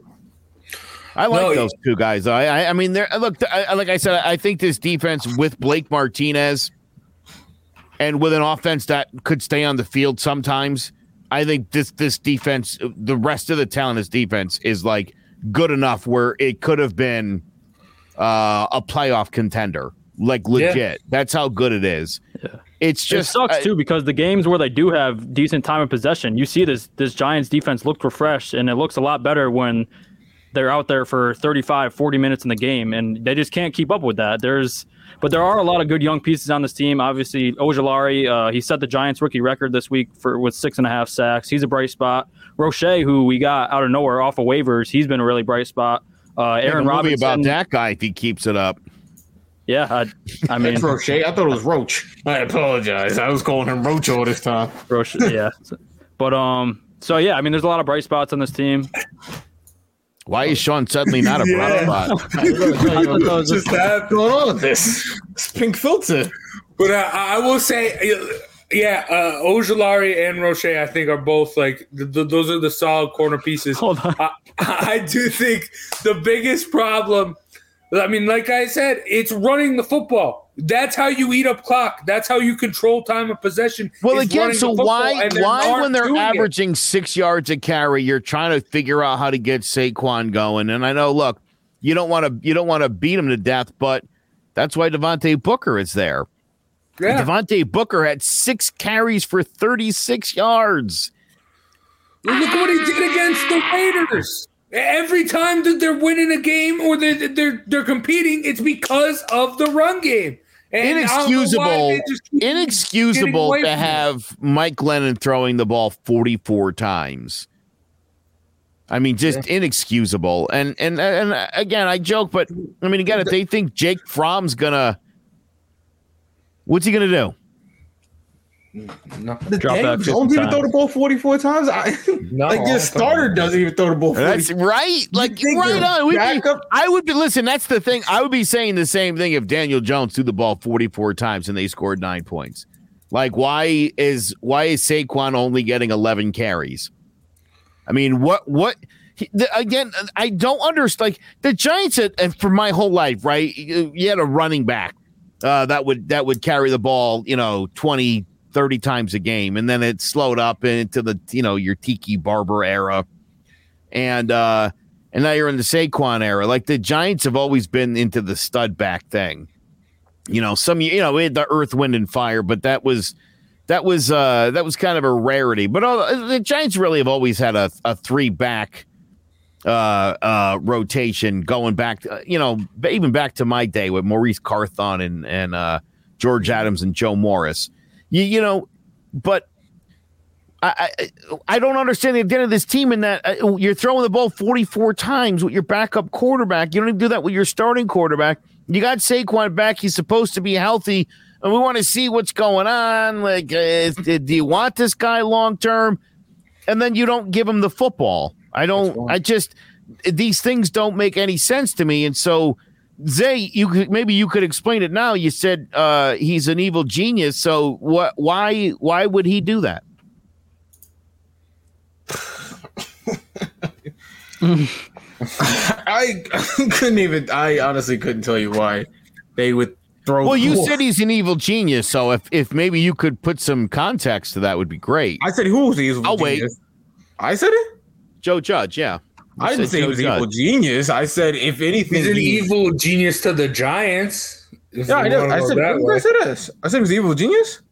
I like No, those two guys. I, I, I mean, they're look. I, like I said, I think this defense with Blake Martinez and with an offense that could stay on the field sometimes. I think this this defense, the rest of the talent, this defense is like good enough where it could have been uh, a playoff contender, like legit. That's how good it is. It's It just sucks I- too because the games where they do have decent time of possession, you see this this Giants defense look refreshed and it looks a lot better when they're out there for 35, 40 minutes in the game and they just can't keep up with that. There's but there are a lot of good young pieces on this team. Obviously, Ojulari, uh, he set the Giants rookie record this week for with six and a half sacks. He's a bright spot. Roche, who we got out of nowhere off of waivers, he's been a really bright spot. Uh, Aaron movie Robinson, about that guy if he keeps it up. yeah, I, I mean, It's Roche. I thought it was Roach. I apologize. I was calling him Roach all this time. Roche, yeah. But um, so yeah, I mean, there's a lot of bright spots on this team. Why is Sean suddenly not a Yeah. bright spot? What's Just that. going on with this? It's pink filter. But uh, I will say, yeah, uh, Ojulari and Roche, I think, are both like th- th- those are the solid corner pieces. Hold on. I, I do think the biggest problem. I mean, like I said, it's running the football. That's how you eat up clock. That's how you control time of possession. Well, again, so why why when they're doing it. averaging six yards a carry, you're trying to figure out how to get Saquon going? And I know, look, you don't want to you don't want to beat him to death, but that's why Devontae Booker is there. Yeah. Devontae Booker had six carries for 36 yards. Look what he did against the Raiders. Every time that they're winning a game or they're they're they're competing, it's because of the run game. And I don't know why Inexcusable, they just keep getting inexcusable to it. have Mike Glennon throwing the ball 44 times. I mean, just inexcusable. And and and again, I joke, but I mean, again, if they think Jake Fromm's gonna, what's he gonna do? The Drop Daniel Jones 50 even throw the ball 44 times? I, No, like I your starter think- doesn't even throw the ball 40. That's right. Like right on. We'd be- backup- I would be listen. That's the thing. I would be saying the same thing if Daniel Jones threw the ball 44 times and they scored nine points. Like why is why is Saquon only getting 11 carries? I mean, what what he- the, again? I don't understand. Like the Giants, had, and for my whole life, right? You, you had a running back, uh, that would that would carry the ball, you know, 20, 30 times a game, and then it slowed up into the you know your Tiki Barber era, and uh, and now you're in the Saquon era. Like the Giants have always been into the stud back thing. You know, some you know the Earth, Wind, and Fire, but that was that was uh that was kind of a rarity. But uh, the Giants really have always had a, a three back uh uh rotation going back you know even back to my day with Maurice Carthon and and uh George Adams and Joe Morris. You you know, but I, I, I don't understand the identity of this team in that uh, you're throwing the ball 44 times with your backup quarterback. You don't even do that with your starting quarterback. You got Saquon back. He's supposed to be healthy, and we want to see what's going on. Like, uh, do you want this guy long term? And then you don't give him the football. I don't. I just these things don't make any sense to me. And so, Zay, you could maybe you could explain it now. You said uh, he's an evil genius. So what? Why? Why would he do that? I couldn't even. I honestly couldn't tell you why they would throw. Well, you said he's an evil genius, so if if maybe you could put some context to that, would be great. I said who was the evil I'll genius? I said it. Joe Judge, yeah. You I didn't say he was Judge. evil genius. I said if anything, He's an he- evil genius to the Giants. if Yeah, I, you know. I said. that did. I say this? I said he was evil genius.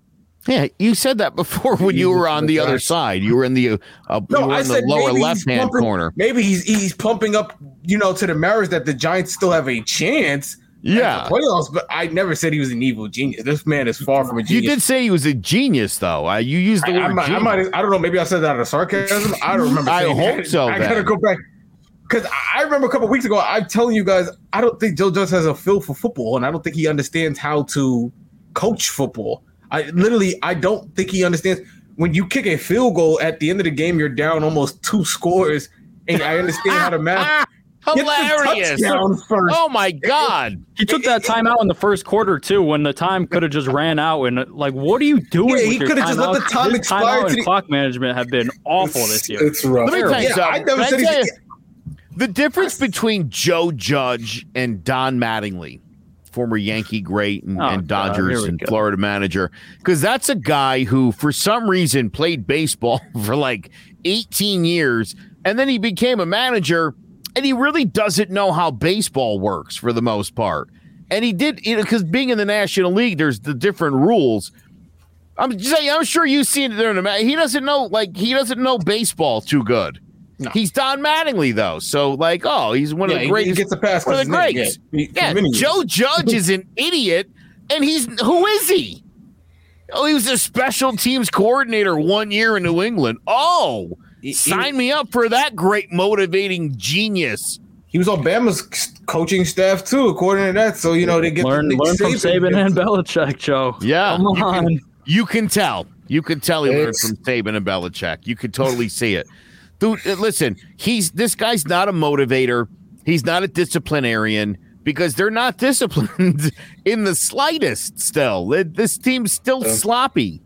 Yeah, you said that before when you were on the other side. You were in the uh, No, were I in the said lower left hand corner. Maybe he's he's pumping up, you know, to the marriage that the Giants still have a chance. at Yeah. the playoffs. But I never said he was an evil genius. This man is far from a genius. You did say he was a genius, though. Uh, you used the I, I, word might, I genius. might, I don't know. Maybe I said that out of sarcasm. I don't remember. I saying hope that. so, I gotta then. go back because I remember a couple weeks ago. I'm telling you guys, I don't think Joe Judge has a feel for football, and I don't think he understands how to coach football. I literally, I don't think he understands when you kick a field goal at the end of the game, you're down almost two scores, and I understand how to math. Hilarious! first. Oh my god! He took that timeout in the first quarter too, when the time could have just ran out. And like, what are you doing? Yeah, he coulda just let the time His expire Timeout to the- clock management have been awful It's, this year. it's rough. Let me tell you Yeah, something. I never Can said I tell he's- you- the difference between Joe Judge and Don Mattingly, former Yankee great and, Oh, and Dodgers we and go. Florida manager, because that's a guy who, for some reason, played baseball for like 18 years, and then he became a manager, and he really doesn't know how baseball works for the most part. And he did, you know, because being in the National League, there's the different rules. I'm just saying, I'm sure you've seen it there in the ma- He doesn't know, like, he doesn't know baseball too good. No. He's Don Mattingly, though. So, like, oh, he's one Yeah, of the he- he gets a pass One of the 'cause his name, greats. yeah. He- Yeah, for many years. Joe Judge is an idiot, and he's who is he? Oh, he was a special teams coordinator one year in New England. Oh, He- he- sign me up for that great motivating genius. He was on Bama's coaching staff too, according to that. So you know they get the learn Nick learn from Saban Saban and Belichick, Joe. Yeah, Come you can- on. You can tell. You can tell he learned from Saban and Belichick. You could totally see it. Dude, uh, listen, he's this guy's not a motivator. He's not a disciplinarian because they're not disciplined in the slightest still. This team's still Yeah. sloppy.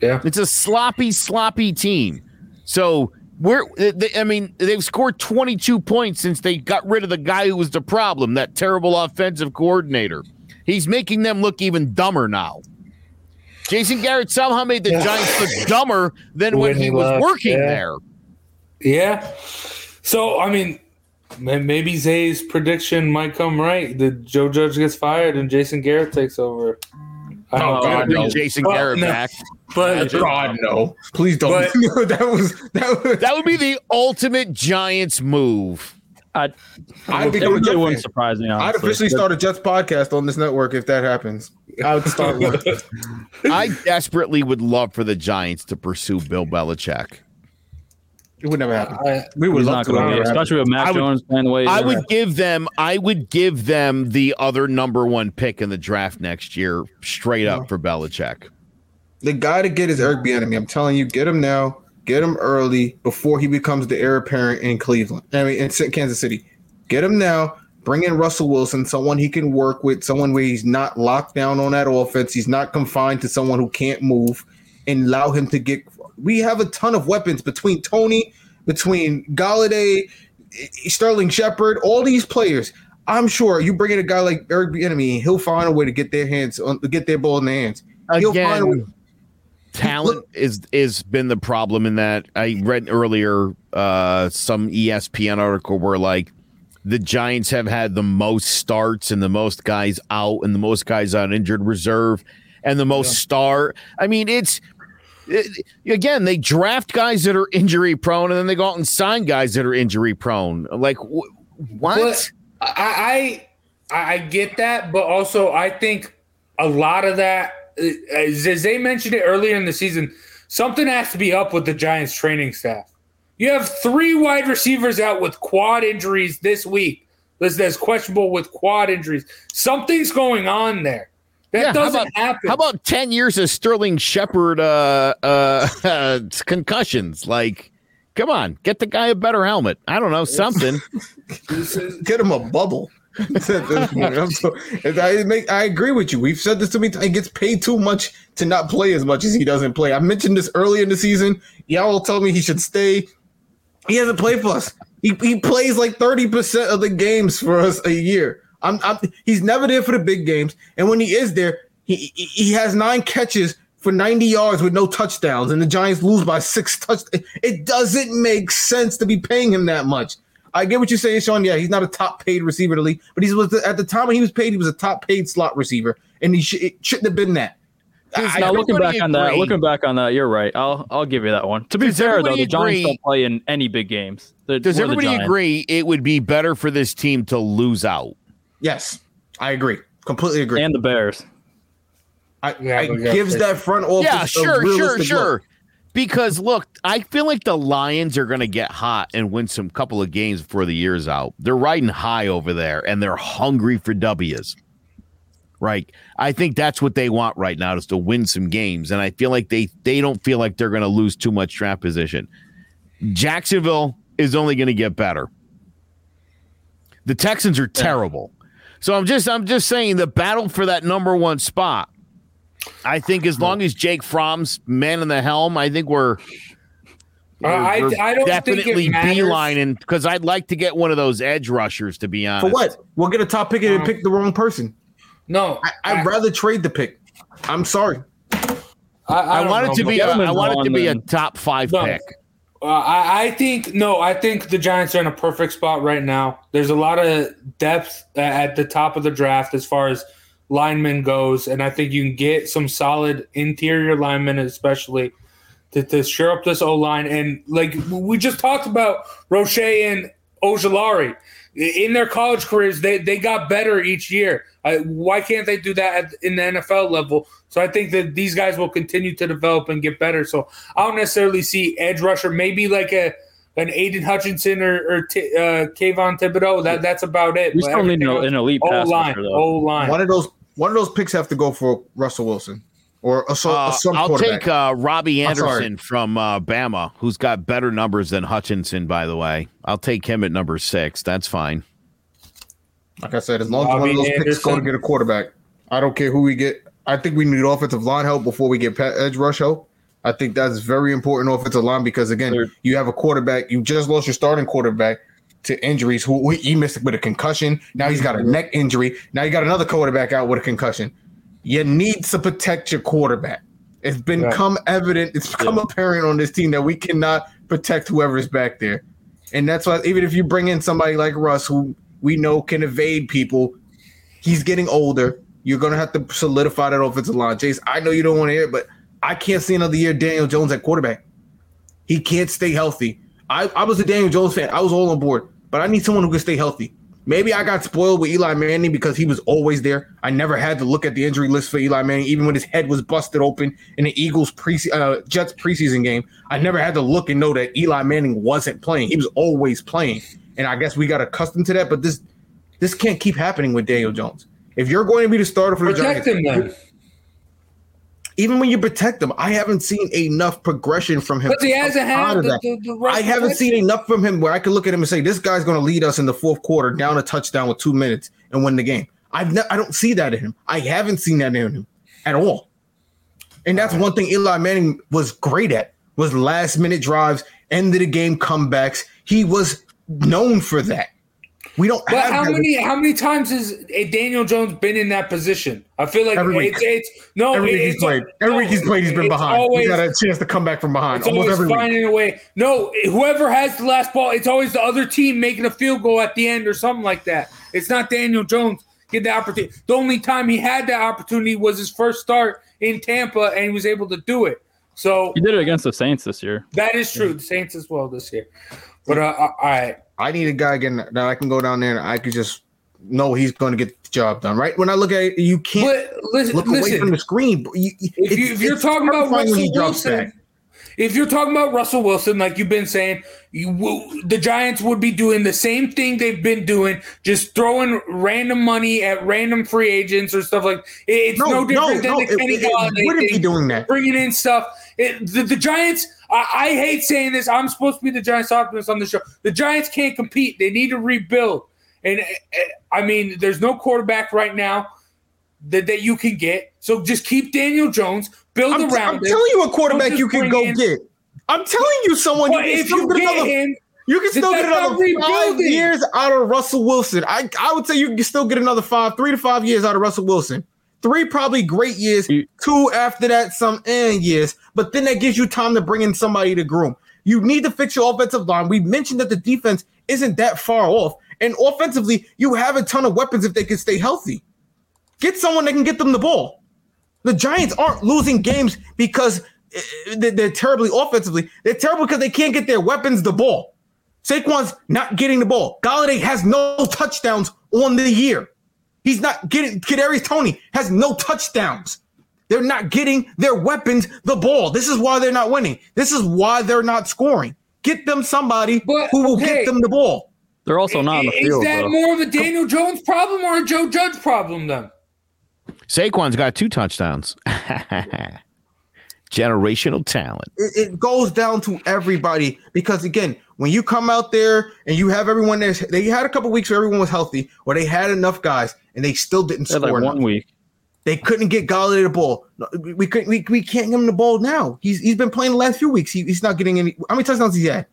Yeah. It's a sloppy, sloppy team. So we're, they, I mean, they've scored 22 points since they got rid of the guy who was the problem, that terrible offensive coordinator. He's making them look even dumber now. Jason Garrett somehow made the Yeah. Giants look dumber than when, When he he was left, working yeah. there. Yeah. So I mean, maybe Zay's prediction might come right. The Joe Judge gets fired and Jason Garrett takes over. I Oh, don't God, know. Bring Jason Well, Garrett no. back. But God no, please don't. But- No, that was that was. That would be the ultimate Giants move. I, I'd it become a really Jet wouldn't surprise me. I'd Honestly. officially start a Jets podcast on this network if that happens. I would start one. I desperately would love for the Giants to pursue Bill Belichick. It would never happen. I, We would love not to. going to be, Never happen. especially with Mac I would- Jones playing the way. I he's would give them I would give them the other number one pick in the draft next year straight up for Belichick. The guy to get is Eric Bieniemy. I'm telling you, get him now. Get him early before he becomes the heir apparent in Cleveland. I mean, in Kansas City. Get him now. Bring in Russell Wilson, someone he can work with, someone where he's not locked down on that offense. He's not confined to someone who can't move, and allow him to get. We have a ton of weapons between Toney, between Golladay, Sterling Shepard, all these players. I'm sure you bring in a guy like Eric Bieniemy, he'll find a way to get their hands on get their ball in their hands. He'll find a way. Again, talent is is been the problem in that I read earlier uh some ESPN article where like the Giants have had the most starts and the most guys out and the most guys on injured reserve and the most star. I mean, it's again they draft guys that are injury prone and then they go out and sign guys that are injury prone. Like wh- what? But I, I I get that, but also I think a lot of that, uh, as, they mentioned it earlier in the season, something has to be up with the Giants training staff. You have three wide receivers out with quad injuries this week. This that's questionable with quad injuries. Something's going on there. That Yeah, how doesn't about- happen. How about 10 years of Sterling Shepard uh, uh, concussions? Like, come on, get the guy a better helmet. I don't know, something. Get him a bubble. I'm so- I make I agree with you. We've said this to me. He gets paid too much to not play as much as he doesn't play. I mentioned this early in the season. Y'all tell me he should stay. He hasn't played for us. He, he plays like 30% of the games for us a year. I'm, I'm he's never there for the big games. And when he is there, he he, he has nine catches for 90 yards with no touchdowns, and the Giants lose by six touchdowns. It doesn't make sense to be paying him that much. I get what you're saying, Sean. Yeah, he's not a top paid receiver to the league, but he was at the time when he was paid, he was a top paid slot receiver, and he sh- it shouldn't have been that. I- now looking everybody back on that, looking back on that, you're right. I'll I'll give you that one. To be Does fair, though, everybody the Giants agree- don't play in any big games. The- Does we're the everybody agree it would be better for this team to lose out? Yes, I agree, completely agree. And the Bears. I, Yeah, I gives that front office. Yeah, a sure, sure, sure. look. Because look, I feel like the Lions are going to get hot and win some couple of games before the year's out. They're riding high over there and they're hungry for W's. Right. I think that's what they want right now is to win some games. And I feel like they they don't feel like they're going to lose too much draft position. Jacksonville is only going to get better. The Texans are terrible. So I'm just I'm just saying the battle for that number one spot. I think as long as Jake Fromm's man in the helm, I think we're, Uh, I, we're I don't definitely it matters. beelining because I'd like to get one of those edge rushers to be honest. For what? We'll get a top pick and pick the wrong person. No, I, I'd rather trade the pick. I'm sorry. I, I, don't want it to be a, I Gettleman's want it to be a top five No. pick. Uh, I, I think no. I think the Giants are in a perfect spot right now. There's a lot of depth at the top of the draft as far as linemen goes, and I think you can get some solid interior linemen, especially to, to shore up this O line. And like we just talked about, Roche and Ojulari in their college careers, they they got better each year. Uh, why can't they do that at, in the NFL level? So I think that these guys will continue to develop and get better. So I don't necessarily see edge rusher, maybe like a an Aidan Hutchinson or, or T, uh, Kayvon Thibodeaux. That that's about it. We still need an, an elite pass O line, rusher, though. O line. One of those one of those picks have to go for Russell Wilson or a, so, Uh, a some I'll take uh, Robbie Anderson from uh, Bama, who's got better numbers than Hutchinson, by the way. I'll take him at number six. That's fine. like I said, as long as one of those picks go to get a quarterback, I don't care who we get. I think we need offensive line help before we get edge rush help. I think that's very important offensive line because again, Sure. you have a quarterback. You just lost your starting quarterback to injuries. Who who- he missed with a concussion. Now he's got a neck injury. Now you got another quarterback out with a concussion. You need to protect your quarterback. It's been Right. become evident. It's become apparent on this team that we cannot protect whoever's back there, and that's why even if you bring in somebody like Russ, who we know can evade people, he's getting older. You're gonna have to solidify that offensive line. Chase, I know you don't want to hear it, but I can't see another year Daniel Jones at quarterback. He can't stay healthy. I, I was a Daniel Jones fan. I was all on board, but I need someone who can stay healthy. Maybe I got spoiled with Eli Manning because he was always there. I never had to look at the injury list for Eli Manning, even when his head was busted open in the Eagles pre uh, Jets preseason game. I never had to look and know that Eli Manning wasn't playing. He was always playing, and I guess we got accustomed to that. But this this can't keep happening with Daniel Jones. If you're going to be the starter for the Protect Giants, him then, even when you protect him, I haven't seen enough progression from him. because he hasn't had the, the, the right I haven't seen enough from him where I can look at him and say, this guy's going to lead us in the fourth quarter down a touchdown with two minutes and win the game. I've ne- I don't see that in him. I haven't seen that in him at all. And that's one thing Eli Manning was great at was last minute drives, end of the game comebacks. He was known for that. We don't But have how that. many how many times has Daniel Jones been in that position? I feel like Every week. it's, it's no Every week it's, he's played. Every no, week he's played, he's been behind. Always, he's got a chance to come back from behind. it's Almost always every week. finding a way. No, whoever has the last ball, it's always the other team making a field goal at the end or something like that. It's not Daniel Jones get the opportunity. The only time he had that opportunity was his first start in Tampa, and he was able to do it. So He did it against the Saints this year. that is true. The Saints as well this year. But uh, all right, I need a guy again that I can go down there and I could just know he's going to get the job done. Right? When I look at it, you can't listen, look away from the screen. You, if, you, you're talking about Russell Wilson, if you're talking about Russell Wilson, like you've been saying, you will, the Giants would be doing the same thing they've been doing, just throwing random money at random free agents or stuff like. It's no, No, different no, than no, the Kenny Golladay wouldn't be doing that. Bringing in stuff. It, the, the Giants. I, I hate saying this. I'm supposed to be the Giants optimist on the show. The Giants can't compete. They need to rebuild. And I mean, there's no quarterback right now that, that you can get. So just keep Daniel Jones, build I'm, around I'm it. telling you a quarterback you can go in- get. I'm telling you someone you But can if you get get another him, You can still get not another five years out of Russell Wilson. I, I would say you can still get another five, three to five years out of Russell Wilson. Three probably great years. Two after that, some end years. But then that gives you time to bring in somebody to groom. You need to fix your offensive line. We mentioned that the defense isn't that far off. And offensively, you have a ton of weapons if they can stay healthy. Get someone that can get them the ball. The Giants aren't losing games because uh, they're they're terribly offensively. They're terrible because they can't get their weapons the ball. Saquon's not getting the ball. Golladay has no touchdowns on the year. He's not getting. Kadarius Toney has no touchdowns. They're not getting their weapons the ball. This is why they're not winning. This is why they're not scoring. Get them somebody But, who will okay. get them the ball. They're also not on the field. is that though. more of a Daniel Jones problem or a Joe Judge problem then? Saquon's got two touchdowns. Generational talent. it, it goes down to everybody because again, when you come out there and you have everyone there, they had a couple weeks where everyone was healthy, or they had enough guys and they still didn't They had score. like one week. They couldn't get Golladay the ball. We we couldn't. We, we can't give him the ball now. He's he's been playing the last few weeks. He, he's not getting any. How many touchdowns he had?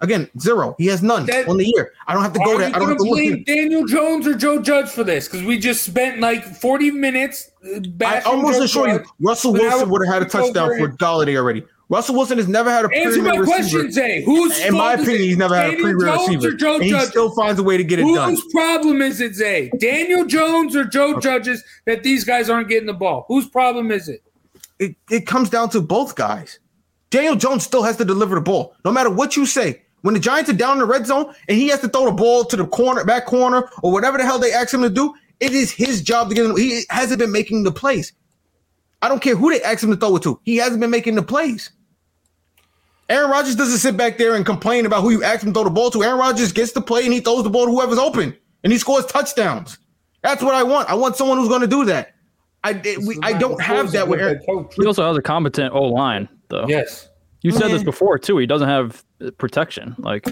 Again, zero. He has none That- on the year. I don't have to go there. I don't have to look. blame Daniel Jones or Joe Judge for this? Because we just spent like 40 minutes. uh, I almost Joe assure you, Russell Wilson would have had a touchdown for Golladay already. Russell Wilson has never had a Answer my receiver. question, Zay. Who's In my opinion, he's never had a Daniel premier Jones receiver. or Joe and he Judge? still finds a way to get it done. Whose problem is it, Zay? Daniel Jones or Joe Judge's that these guys aren't getting the ball? Whose problem is it? it, it comes down to both guys. Daniel Jones still has to deliver the ball, no matter what you say. When the Giants are down in the red zone and he has to throw the ball to the corner, back corner, or whatever the hell they ask him to do, it is his job to get him. He hasn't been making the plays. I don't care who they ask him to throw it to. He hasn't been making the plays. Aaron Rodgers doesn't sit back there and complain about who you ask him to throw the ball to. Aaron Rodgers gets the play and he throws the ball to whoever's open and he scores touchdowns. That's what I want. I want someone who's going to do that. I we, I don't have that with Aaron. He also has a competent O line, though. Yes. You said this before too. He doesn't have uh, protection. Like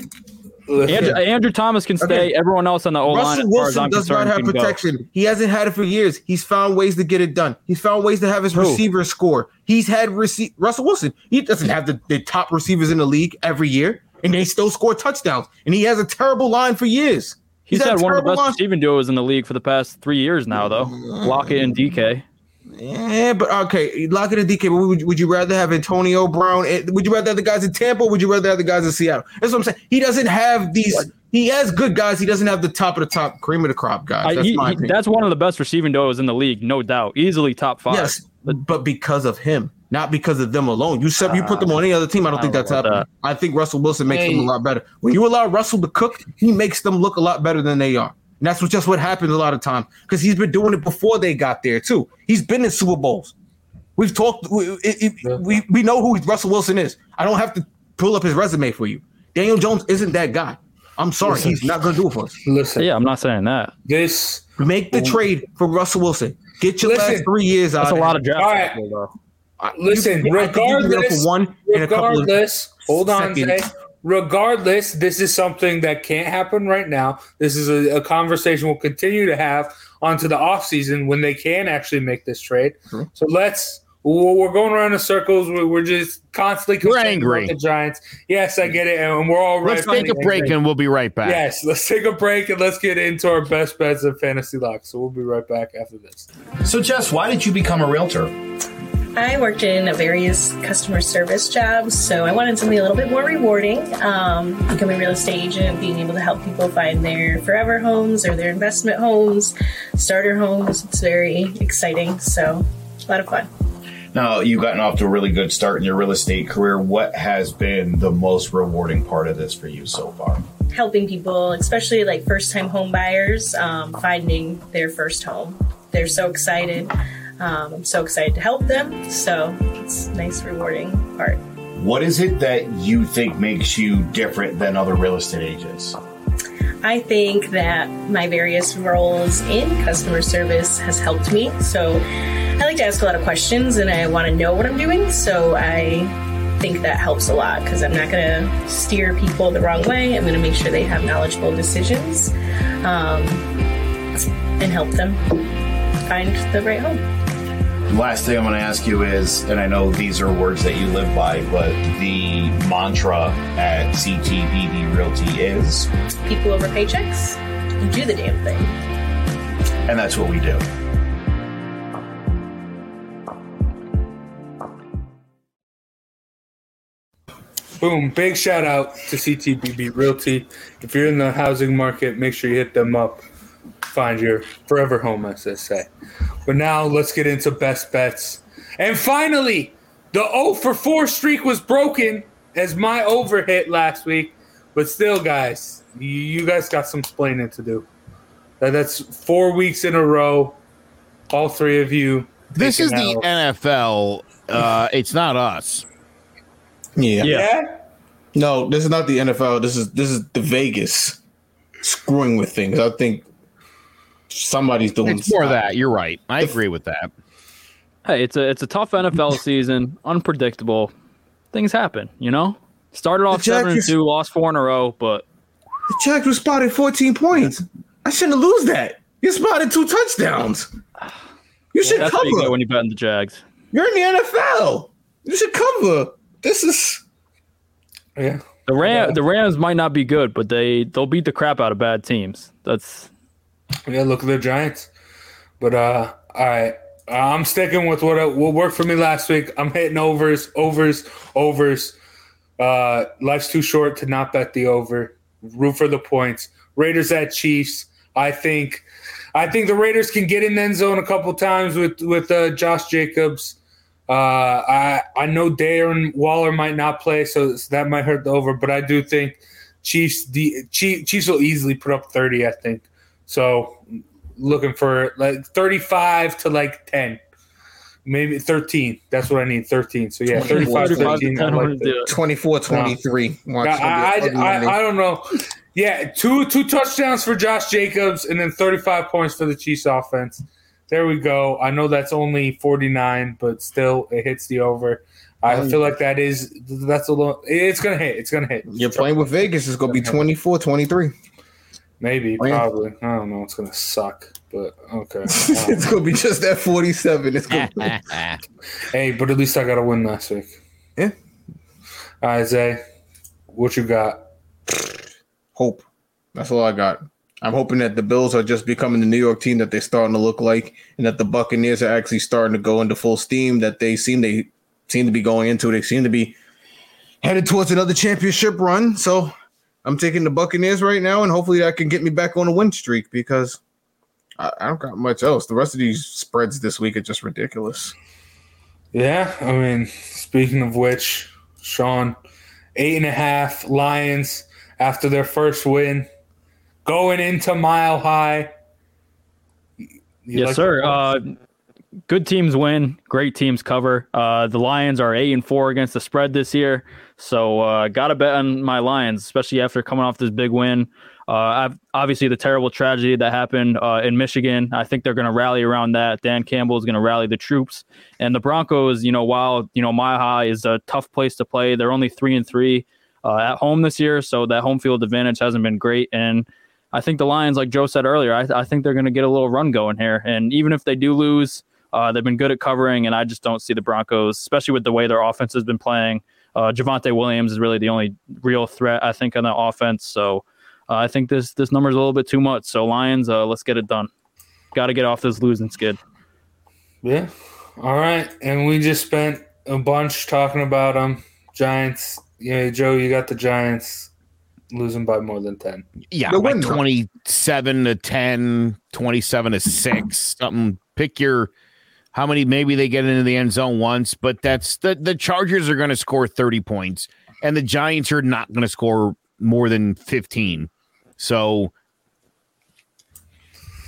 Andrew, Andrew Thomas can stay. Okay. Everyone else on the O line, Russell as far as Wilson I'm does not have can go. protection. He hasn't had it for years. He's found ways to get it done. He's found ways to have his Who? receivers score. He's had receive Russell Wilson. He doesn't have the, the top receivers in the league every year, and they still score touchdowns. And he has a terrible line for years. He's, had, one of the best line- receiving duos in the league for the past three years now, though. Lockett and DK. Yeah, but okay, Lockett in DK. But would, would you rather have Antonio Brown? Would you rather have the guys in Tampa? Or would you rather have the guys in Seattle? That's what I'm saying. He doesn't have these. He has good guys. He doesn't have the top of the top, cream of the crop guys. I, That's he- my he- opinion. that's one of the best receiving duos in the league, no doubt. Easily top five. Yes, but because of him, not because of them alone. You said you put them ah, on any other team. I don't think I that's don't know happening. I think Russell Wilson makes them a lot better. When you allow Russell to cook, he makes them look a lot better than they are. And that's just what happens a lot of times because he's been doing it before they got there too. He's been in Super Bowls. We've talked. We, it, it- we we know who Russell Wilson is. I don't have to pull up his resume for you. Daniel Jones isn't that guy. I'm sorry, Listen. he's not going to do it for us. listen. Yeah, I'm not saying that. This Make the trade for Russell Wilson. Get your Listen. last three years out. That's a lot of draft. All right. capital, Listen, you- I think you can get him regardless- one in a of regardless, hold on, Zay. Seconds. Regardless, this is something that can't happen right now. This is a, a conversation we'll continue to have onto the offseason when they can actually make this trade. True. So let's We're we're going around in circles. We're, we're just constantly We're complaining about angry. The Giants. Yes, I get it, and we're all Let's take a break and we'll be right back. Yes, let's take a break and let's get into our best bets of fantasy luck. So we'll be right back after this. So, Jess, why did you become a realtor? I worked in various customer service jobs, so I wanted something a little bit more rewarding. Um, becoming a real estate agent, being able to help people find their forever homes or their investment homes, starter homes. It's very exciting, so a lot of fun. Now, you've gotten off to a really good start in your real estate career. What has been the most rewarding part of this for you so far? Helping people, especially like first time home buyers, um, finding their first home. They're so excited. Um, I'm so excited to help them, so it's a nice, rewarding part. What is it that you think makes you different than other real estate agents? I think that my various roles in customer service has helped me. So I like to ask a lot of questions and I want to know what I'm doing. So I think that helps a lot because I'm not going to steer people the wrong way. I'm going to make sure they have knowledgeable decisions um, and help them find the right home. Last thing I'm going to ask you is, and I know these are words that you live by, but the mantra at CTBB Realty is, People over paychecks, you do the damn thing. and that's what we do. Boom! Big shout out to CTBB Realty. If you're in the housing market, make sure you hit them up. Find your forever home, as they say. But now let's get into best bets. And finally, the 0 for 4 streak was broken as my over hit last week. But still, guys, you, you guys got some explaining to do. That's four weeks in a row. All three of you. This is the taking L's. NFL. Uh, it's not us. Yeah. Yeah. Yeah? No, this is not the NFL. This is this is the Vegas screwing with things. I think somebody's doing It's more that. You're right. I agree with that. Hey, it's a it's a tough NFL season, unpredictable. Things happen, you know. Started off The seven and two, lost four in a row, but The Jags were spotted 14 points. I shouldn't lose that. You spotted two touchdowns. You should that's what you cover. when you bet in the Jags. You're in the NFL. You should cover. This is Yeah. The Ram the Rams might not be good, but they they'll beat the crap out of bad teams. That's Yeah, look at the Giants. But uh, all right, Uh, I'm sticking with what what worked for me last week. I'm hitting overs, overs, overs. Uh, life's too short to not bet the over. Root for the points. Raiders at Chiefs. I think, I think the Raiders can get in the end zone a couple times with with uh, Josh Jacobs. Uh, I I know Darren Waller might not play, so that might hurt the over. But I do think Chiefs the Chiefs, Chiefs will easily put up 30. I think so. Looking for like 35 to like 10, maybe 13. That's what I need. 13. So yeah, 35, 35 13. I like would that. do it. 24 23. Watch I, I, I, I don't know. Yeah, two two touchdowns for Josh Jacobs and then 35 points for the Chiefs offense. There we go. I know that's only 49, but still it hits the over. I feel like that is that's a little. It's gonna hit. It's gonna hit. You're playing with Vegas. It's going to be 24 23. Maybe, Oh, probably. I don't know. It's gonna suck, but okay. it's going to be just that 47. It's going to hey, but at least I got a win last week. Yeah. All right, Zay, what you got? hope. That's all I got. I'm hoping that the Bills are just becoming the New York team that they're starting to look like, and that the Buccaneers are actually starting to go into full steam. That they seem they seem to be going into. They seem to be headed towards another championship run. So I'm taking the Buccaneers right now, and hopefully that can get me back on a win streak because I, I don't got much else. The rest of these spreads this week are just ridiculous. Yeah, I mean, speaking of which, Sean, eight and a half Lions after their first win, going into Mile High. You yes, like sir. Uh, good teams win, great teams cover. Uh, the Lions are eight and four against the spread this year, so uh, got to bet on my Lions, especially after coming off this big win. Uh, obviously, the terrible tragedy that happened uh, in Michigan. I think they're going to rally around that. Dan Campbell is going to rally the troops, and the Broncos. You know, while you know Mile High is a tough place to play, they're only three and three uh, at home this year, so that home field advantage hasn't been great. And I think the Lions, like Joe said earlier, I, I think they're going to get a little run going here. And even if they do lose, Uh, they've been good at covering, and I just don't see the Broncos, especially with the way their offense has been playing. Uh, Javonte Williams is really the only real threat, I think, on the offense. So uh, I think this this number is a little bit too much. So Lions, uh, let's get it done. Got to get off this losing skid. Yeah. All right. And we just spent a bunch talking about them. Giants. Yeah, Joe, you got the Giants losing by more than 10. Yeah, The like 27 to 10, 27 to 6, something. Pick your how many maybe they get into the end zone once, but that's the the Chargers are going to score 30 points and the Giants are not going to score more than 15. So,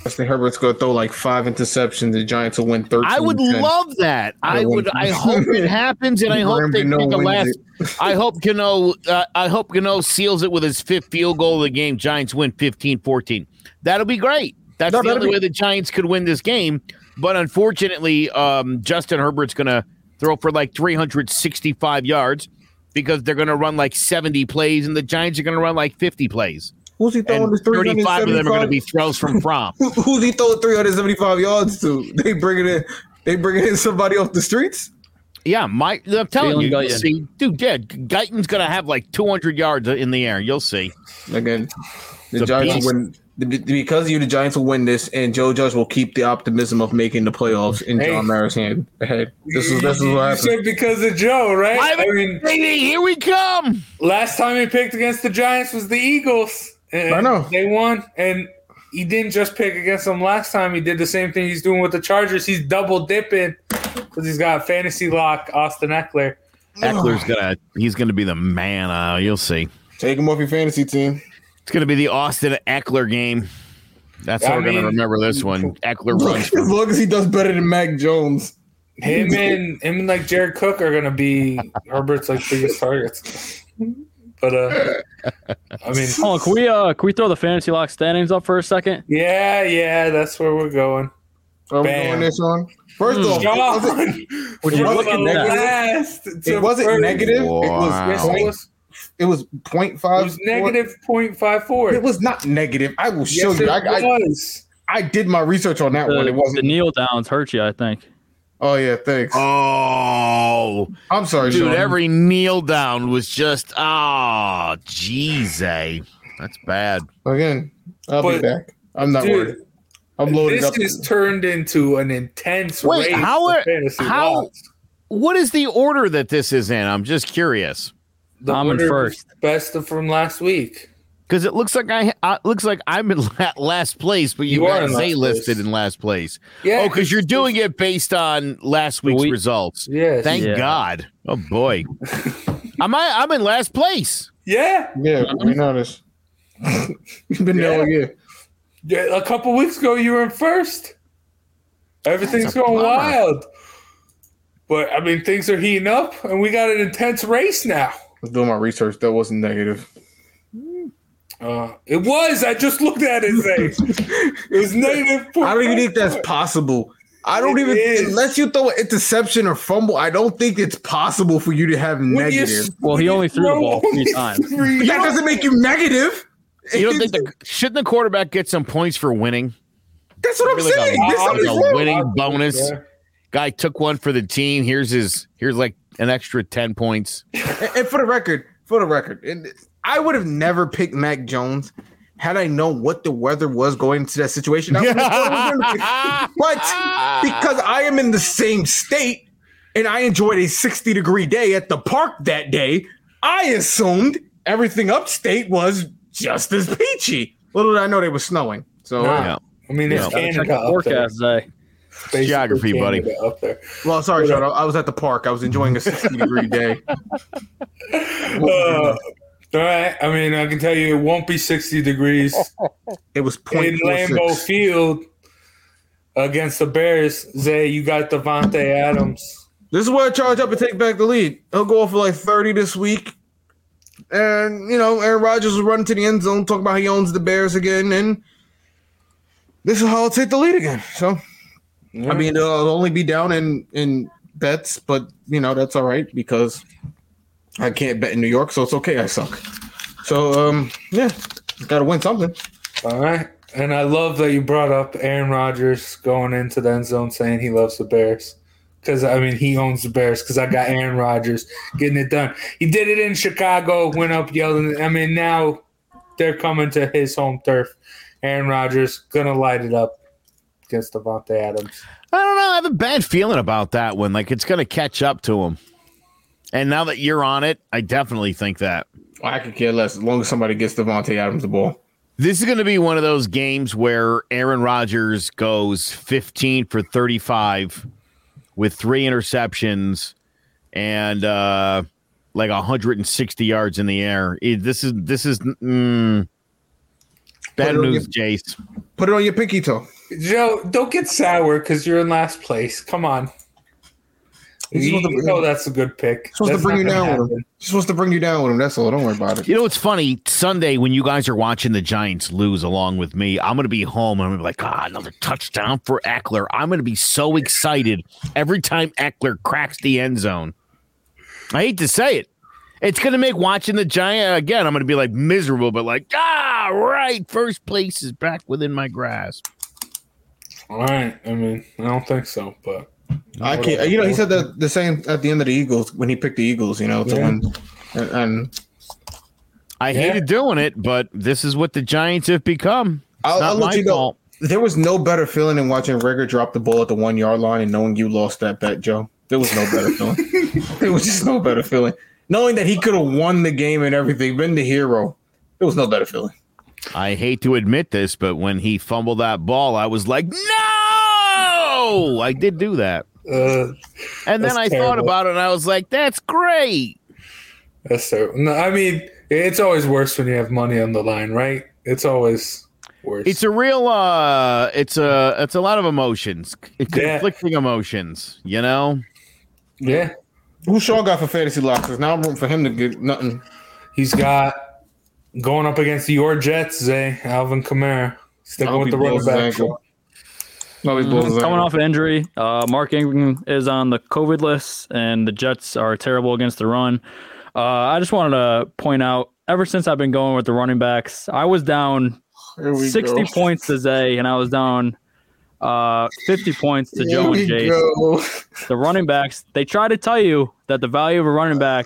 Justin Herbert's gonna throw like five interceptions. The Giants will win thirteen. I would 10. love that. I would. I hope it happens and I hope they Gano a last. I hope Gano uh, I hope Gano seals it with his fifth field goal of the game. Giants win 15-14. That'll be great. That's No, the only be- way the Giants could win this game. But unfortunately, um, Justin Herbert's going to throw for like 365 yards because they're going to run like 70 plays and the Giants are going to run like 50 plays. Who's he throwing And this 35 of them are going to be throws from Fromm. Who- Who's he throwing 375 yards to? They bringing in they bringing in somebody off the streets? Yeah, my I'm telling Jalen you, you'll Guyton. see, dude. Yeah, Guyton's gonna have like 200 yards in the air. You'll see. Again, the It's a Giants beast. win the- because of you. The Giants will win this, and Joe Judge will keep the optimism of making the playoffs in Hey. John Mara's hand ahead. This is this is You what happens. said because of Joe, right? I mean, Baby, here we come. last time he picked against the Giants was the Eagles. And I know. They won. And he didn't just pick against them last time. He did the same thing he's doing with the Chargers. He's double dipping because he's got fantasy lock Austin Ekeler. Ekeler's gonna he's gonna be the man. Uh, you'll see. Take him off your fantasy team. It's gonna be the Austin Ekeler game. That's how I we're gonna remember this one. Ekeler runs. as long as he does better than Mac Jones. Him and him and like Jared Cook are gonna be Herbert's like biggest targets. But uh I mean Hold on, can we uh can we throw the fantasy lock standings up for a second? yeah, yeah, that's where we're going. Are we Bam. going this on? First Hmm. off, it wasn't, Would you from look at negative? it wasn't negative. It Wow. It was, it was point it five. was negative 0.54. It was not negative. I will show yes, you. it I, I, was. I did my research on that one. It wasn't. the kneel downs hurt you, I think. oh yeah, thanks. Oh, I'm sorry, dude! Sean. Every kneel down was just oh, jeez, eh? That's bad. Again, I'll be back. I'm not worried. I'm loaded this up. is turned into an intense Wait, race how are- fantasy how- locks. What is the order that this is in? I'm just curious. The I'm in first. Best of from last week. Because it looks like I uh, looks like I'm in la- last place, but you, You are got Zay listed in last place. Yeah. oh, because you're doing it based on last week's We- results. Yes. Thank Yeah. God. Oh boy, am I? I'm in last place. Yeah. yeah, we noticed. You've been there all year. Yeah, A couple weeks ago, you were in first. Everything's going bummer. wild. But I mean, things are heating up, and we got an intense race now. I was doing my research. That wasn't negative. Uh, it was. I just looked at it. Zay. it was negative. I don't even think that's possible. I don't It even is. unless you throw an interception or fumble. I don't think it's possible for you to have When you- negative. Well, he only threw the ball three times. three that doesn't make you negative. You don't think the shouldn't the quarterback get some points for winning? That's what I'm Really like saying. a- This like is a winning bonus. Guy took one for the team. Here's his. Here's like an extra ten points. And, and for the record, for the record, and I would have never picked Mac Jones had I known what the weather was going into that situation. I would've thought it was gonna be- but because I am in the same state and I enjoyed a 60 degree day at the park that day, I assumed everything upstate was just as peachy. Little did I know they were snowing. So, Nah. Yeah. I mean, it's Yeah. Gotta Canada check the forecast, Zay. Basically geography, buddy. Up there. well, sorry, Sean. I I was at the park. I was enjoying a 60 degree day. Uh, all right. I mean, I can tell you, it won't be sixty degrees It was in Lambeau 0.46. Field against the Bears. Zay, you got Davante Adams. This is where I charge up and take back the lead. He'll go off for like 30 this week. And, you know, Aaron Rodgers will run to the end zone, talk about how he owns the Bears again. And this is how I'll take the lead again. So, I mean, I'll only be down in, in bets, but, you know, that's all right because I can't bet in New York. So it's okay. I suck. So, um, yeah, got to win something. All right. And I love that you brought up Aaron Rodgers going into the end zone saying he loves the Bears. Because, I mean, he owns the Bears because I got Aaron Rodgers getting it done. He did it in Chicago, went up yelling. I mean, now they're coming to his home turf. Aaron Rodgers going to light it up against Davante Adams. I don't know. I have a bad feeling about that one. Like it's going to catch up to him. And now that you're on it, I definitely think that. I could care less as long as somebody gets Davante Adams the ball. This is going to be one of those games where Aaron Rodgers goes 15 for 35 with three interceptions and uh, like 160 yards in the air. It- this is this is mm, bad Put it news, Jace. Put it on your pinky toe. Joe, don't get sour because you're in last place. Come on. You, supposed to- you know that's a good pick. Supposed That's to bring you down with him. Just supposed to bring you down with him. That's all. Don't worry about it. You know what's funny? Sunday when you guys are watching the Giants lose along with me, I'm going to be home and I'm going to be like, ah, another touchdown for Ekeler. I'm going to be so excited every time Ekeler cracks the end zone. I hate to say it. It's going to make watching the Giant again. I'm going to be like miserable, but like, ah, right. First place is back within my grasp. All right. I mean, I don't think so, but I can't. You know, he said that the same at the end of the Eagles when he picked the Eagles. You know, to Yeah. win. And, and I Yeah. hated doing it, but this is what the Giants have become. It's I'll, not I'll let my you know. fault. There was no better feeling than watching Rager drop the ball at the one yard line and knowing you lost that bet, Joe. There was no better feeling. There was just no better feeling. Knowing that he could have won the game and everything, been the hero. There was no better feeling. I hate to admit this, but when he fumbled that ball, I was like, no! I did do that. uh, And then That's I thought about it and I was like, that's great. that's terrible. No, I mean, it's always worse when you have money on the line, right? It's always worse. It's a real uh it's a it's a lot of emotions. Yeah. Conflicting emotions, you know? yeah. Who Sean got for fantasy losses? Now I'm rooting for him to get nothing. He's got going up against your Jets, Zay Alvin Kamara. Sticking with the running blows back. ankle. No, he blows his Coming off an injury, uh, Mark Ingram is on the COVID list, and the Jets are terrible against the run. Uh, I just wanted to point out, ever since I've been going with the running backs, I was down 60 go. points to Zay, and I was down uh, 50 points to Here Joe and Jace. go. The running backs, they try to tell you that the value of a running back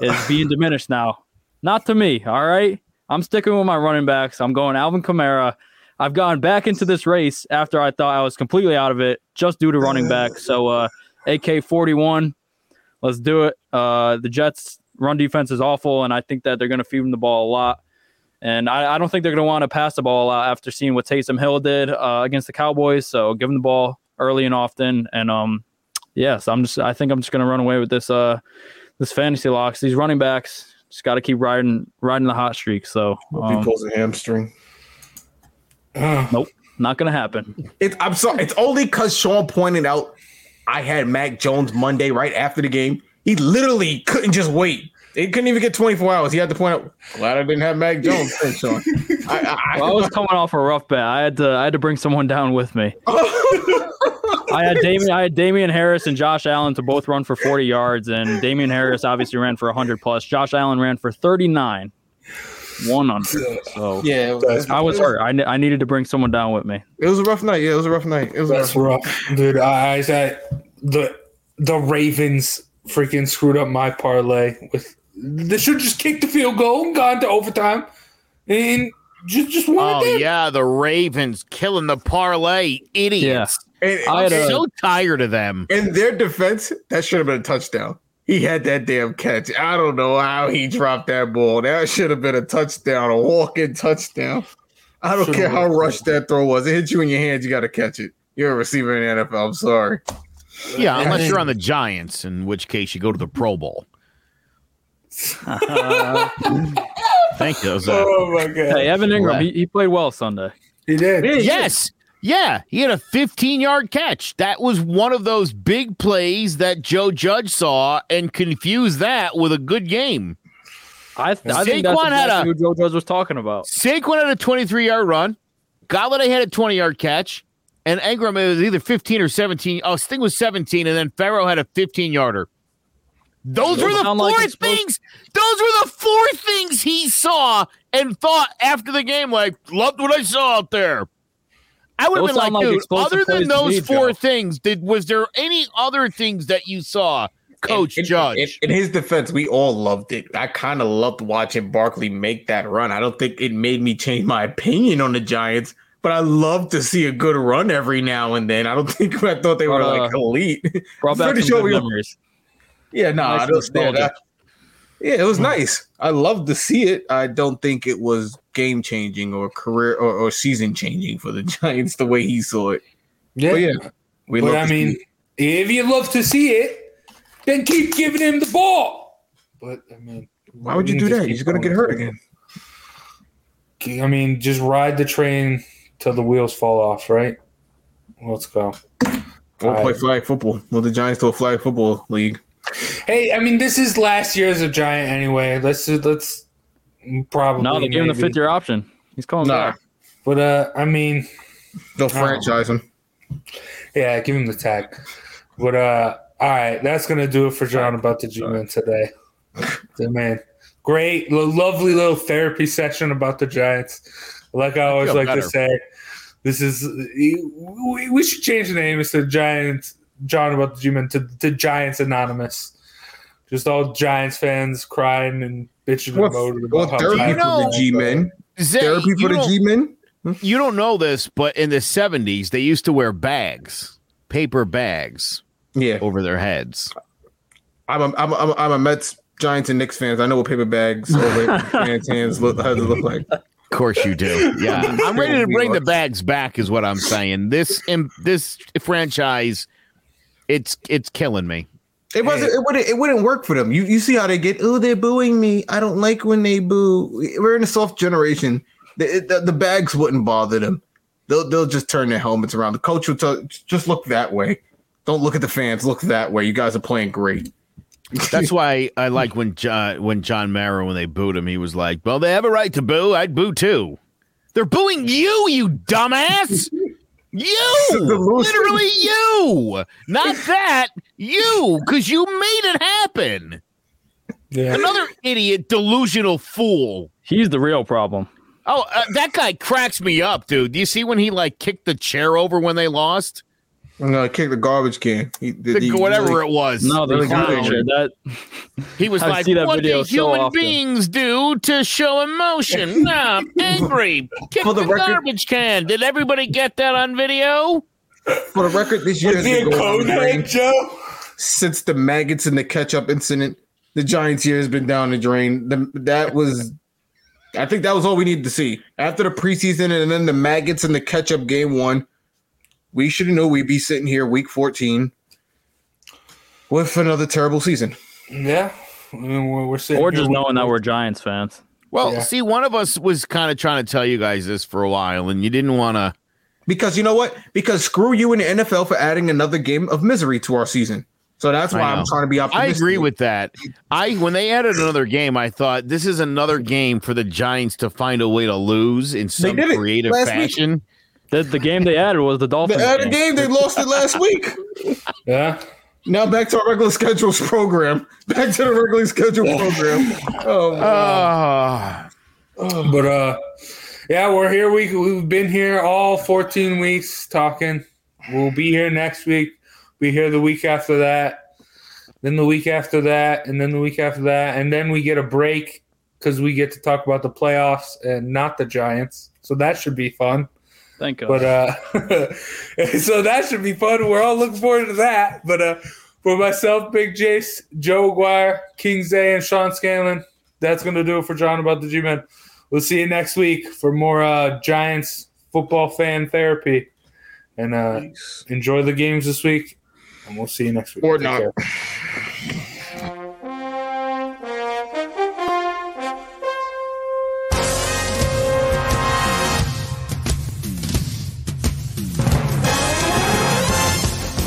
is being diminished now. Not to me, all right? I'm sticking with my running backs. I'm going Alvin Kamara. I've gone back into this race after I thought I was completely out of it just due to running back. So, uh, AK 41, let's do it. Uh, the Jets' run defense is awful, and I think that they're going to feed them the ball a lot. And I, I don't think they're going to want to pass the ball a lot after seeing what Taysom Hill did uh, against the Cowboys. So, give them the ball early and often. And um, yes, I'm just. I think I'm just going to run away with this. Uh, this fantasy locks. These running backs just got to keep riding, riding the hot streak. So, Hope he um, pulls a hamstring. nope, not going to happen. It, I'm sorry. It's only because Sean pointed out I had Mac Jones Monday right after the game. He literally couldn't just wait. He couldn't even get 24 hours. He had to point out. Glad I didn't have Mac Jones. Thanks, Sean. I, I, I, Well, I was coming off a rough bet. I had to. I had to bring someone down with me. I had Damian. I had Damien Harris and Josh Allen to both run for 40 yards, and Damien Harris obviously ran for 100 plus. Josh Allen ran for 39, one under. So yeah, was, I was hurt. I, I needed to bring someone down with me. it was a rough night. Yeah, it was a rough night. It was That's rough rough, dude. I, I said the the Ravens freaking screwed up my parlay with. They should just kick the field goal and gone to overtime, and just just won Oh there. yeah, the Ravens killing the parlay, idiots. And, I had I'm a- so tired of them. in their defense, that should have been a touchdown. He had that damn catch. I don't know how he dropped that ball. That should have been a touchdown, a walk-in touchdown. I don't Should've care how been. rushed that throw was. It hit you in your hands. You got to catch it. You're a receiver in the NFL. I'm sorry. Yeah, unless you're on the Giants, in which case you go to the Pro Bowl. Thank you. That was, Oh my god, Hey, Evan Engram, he, he played well Sunday. he did. yes. Yeah, he had a 15 yard catch. That was one of those big plays that Joe Judge saw and confused that with a good game. I, I think that's had a- who Joe Judge was talking about. Saquon had a 23 yard run. Golladay had a 20 yard catch. And Engram it was either 15 or 17. Oh, Sting was 17. And then Farrow had a 15 yarder. Those were the four like it's supposed- things. Those were the four things he saw and thought after the game. Like, loved what I saw out there. I would have Those been like, like dude. Other than those me, four Joe. things, did was there any other things that you saw, Coach in, Judge? In, in his defense, we all loved it. I kind of loved watching Barkley make that run. I don't think it made me change my opinion on the Giants, but I love to see a good run every now and then. I don't think I thought they were Uh, like elite. Brought back some good memories. yeah, no, Nice I don't yeah, yeah, it was nice. I love to see it. I don't think it was game changing or career or, or season changing for the Giants the way he saw it. Yeah, But yeah, we but I mean, if you love to see it, then keep giving him the ball. But I mean, Why would you do that? You're just gonna get hurt again. I mean, just ride the train till the wheels fall off, right? Let's go. We'll play flag football. Well, the Giants to a flag football league. Hey, I mean, this is last year as a giant anyway. Let's let's probably No, they gave him the fifth year option. He's calling Nah, back. But uh, I mean, they'll franchise him. yeah, give him the tag. But uh, all right, that's gonna do it for Jawing about the G-Men today. The man, great, lo- lovely little therapy session about the Giants. Like I always feel like better. to say, this is we, we should change the name instead of Giants. Jawing about the G-Men to, to Giants Anonymous. Just all Giants fans crying and bitching and Well, moaning about well how therapy Giants know- for the G men. Zay, Therapy for the G men. You don't know this, but in the 70s, they used to wear bags, paper bags Yeah, over their heads. I'm a, I'm a, I'm a, I'm a Mets, Giants, and Knicks fans. I know what paper bags over fans' hands look how they look like. Of course you do. Yeah. I'm ready to bring the bags back is what I'm saying. This im- this franchise it's it's killing me. It wasn't. It wouldn't. It wouldn't work for them. You you see how they get? Oh, they're booing me. I don't like when they boo. We're in a soft generation. The, the, the bags wouldn't bother them. They'll they'll just turn their helmets around. The coach will tell, just look that way. Don't look at the fans. Look that way. You guys are playing great. That's why I like when John when John Mara when they booed him, he was like, "Well, they have a right to boo. I'd boo too." They're booing you, you dumbass. You, literally you, not that you, because you made it happen. Yeah. Another idiot, delusional fool. He's the real problem. Oh, uh, that guy cracks me up, dude. Do you see when he like kicked the chair over when they lost? I'm gonna kick the garbage can. He, The- whatever it was. No, the Really clown. That He was I like, see that "What video do so human often." beings do to show emotion? nah, I'm angry. Kick For the, the record- garbage can. Did everybody get that on video? For the record, this year has Is been going down the drain. conehead, Joe? since the maggots and the ketchup incident. The Giants year has been down the drain. The, that was, I think that was all we needed to see after the preseason and then the maggots and the ketchup game one. We should have known we'd be sitting here week 14 with another terrible season. Yeah. I mean, we're, we're sitting or just with- knowing that we're Giants fans. Well, Yeah. see, one of us was kind of trying to tell you guys this for a while, and you didn't want to. Because you know what? Because screw you in the NFL for adding another game of misery to our season. So that's why. I'm trying to be optimistic. I agree with that. I when they added another game, I thought this is another game for the Giants to find a way to lose in some creative fashion. week. Fashion. The, the game they added was the Dolphins. They added a game. game. They lost it last week. Yeah. Now back to our regular schedules program. Back to the regular schedule program. Oh, Ah, But uh, yeah, we're here. We we've been here all 14 weeks talking. We'll be here next week. Be here the week after that, then the week after that, and then the week after that, and then we get a break because we get to talk about the playoffs and not the Giants. So that should be fun. Thank God. But uh, so that should be fun. We're all looking forward to that. But uh, for myself, Big Jace, Joe Aguirre, King Zay, and Sean Scanlon, that's going to do it for Jawing about the G Men. We'll see you next week for more uh, Giants football fan therapy. And uh, enjoy the games this week. And we'll see you next week. Or Take not. care.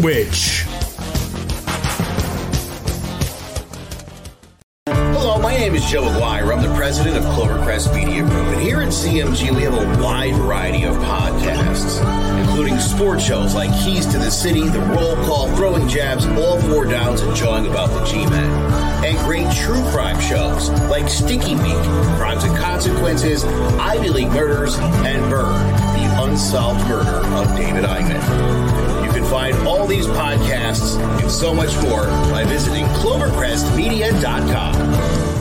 Twitch. Hello, my name is Joe Aguirre. I'm the president of Clovercrest Media Group. And here at CMG, we have a wide variety of podcasts, including sports shows like Keys to the City, The Roll Call, Throwing Jabs, All Four Downs, and Jawing About the G-Men. And great true crime shows like Sticky Meat, Crimes and Consequences, Ivy League Murders, and Burn, the unsolved murder of David Eichmann. Find all these podcasts and so much more by visiting clovercrestmedia.com.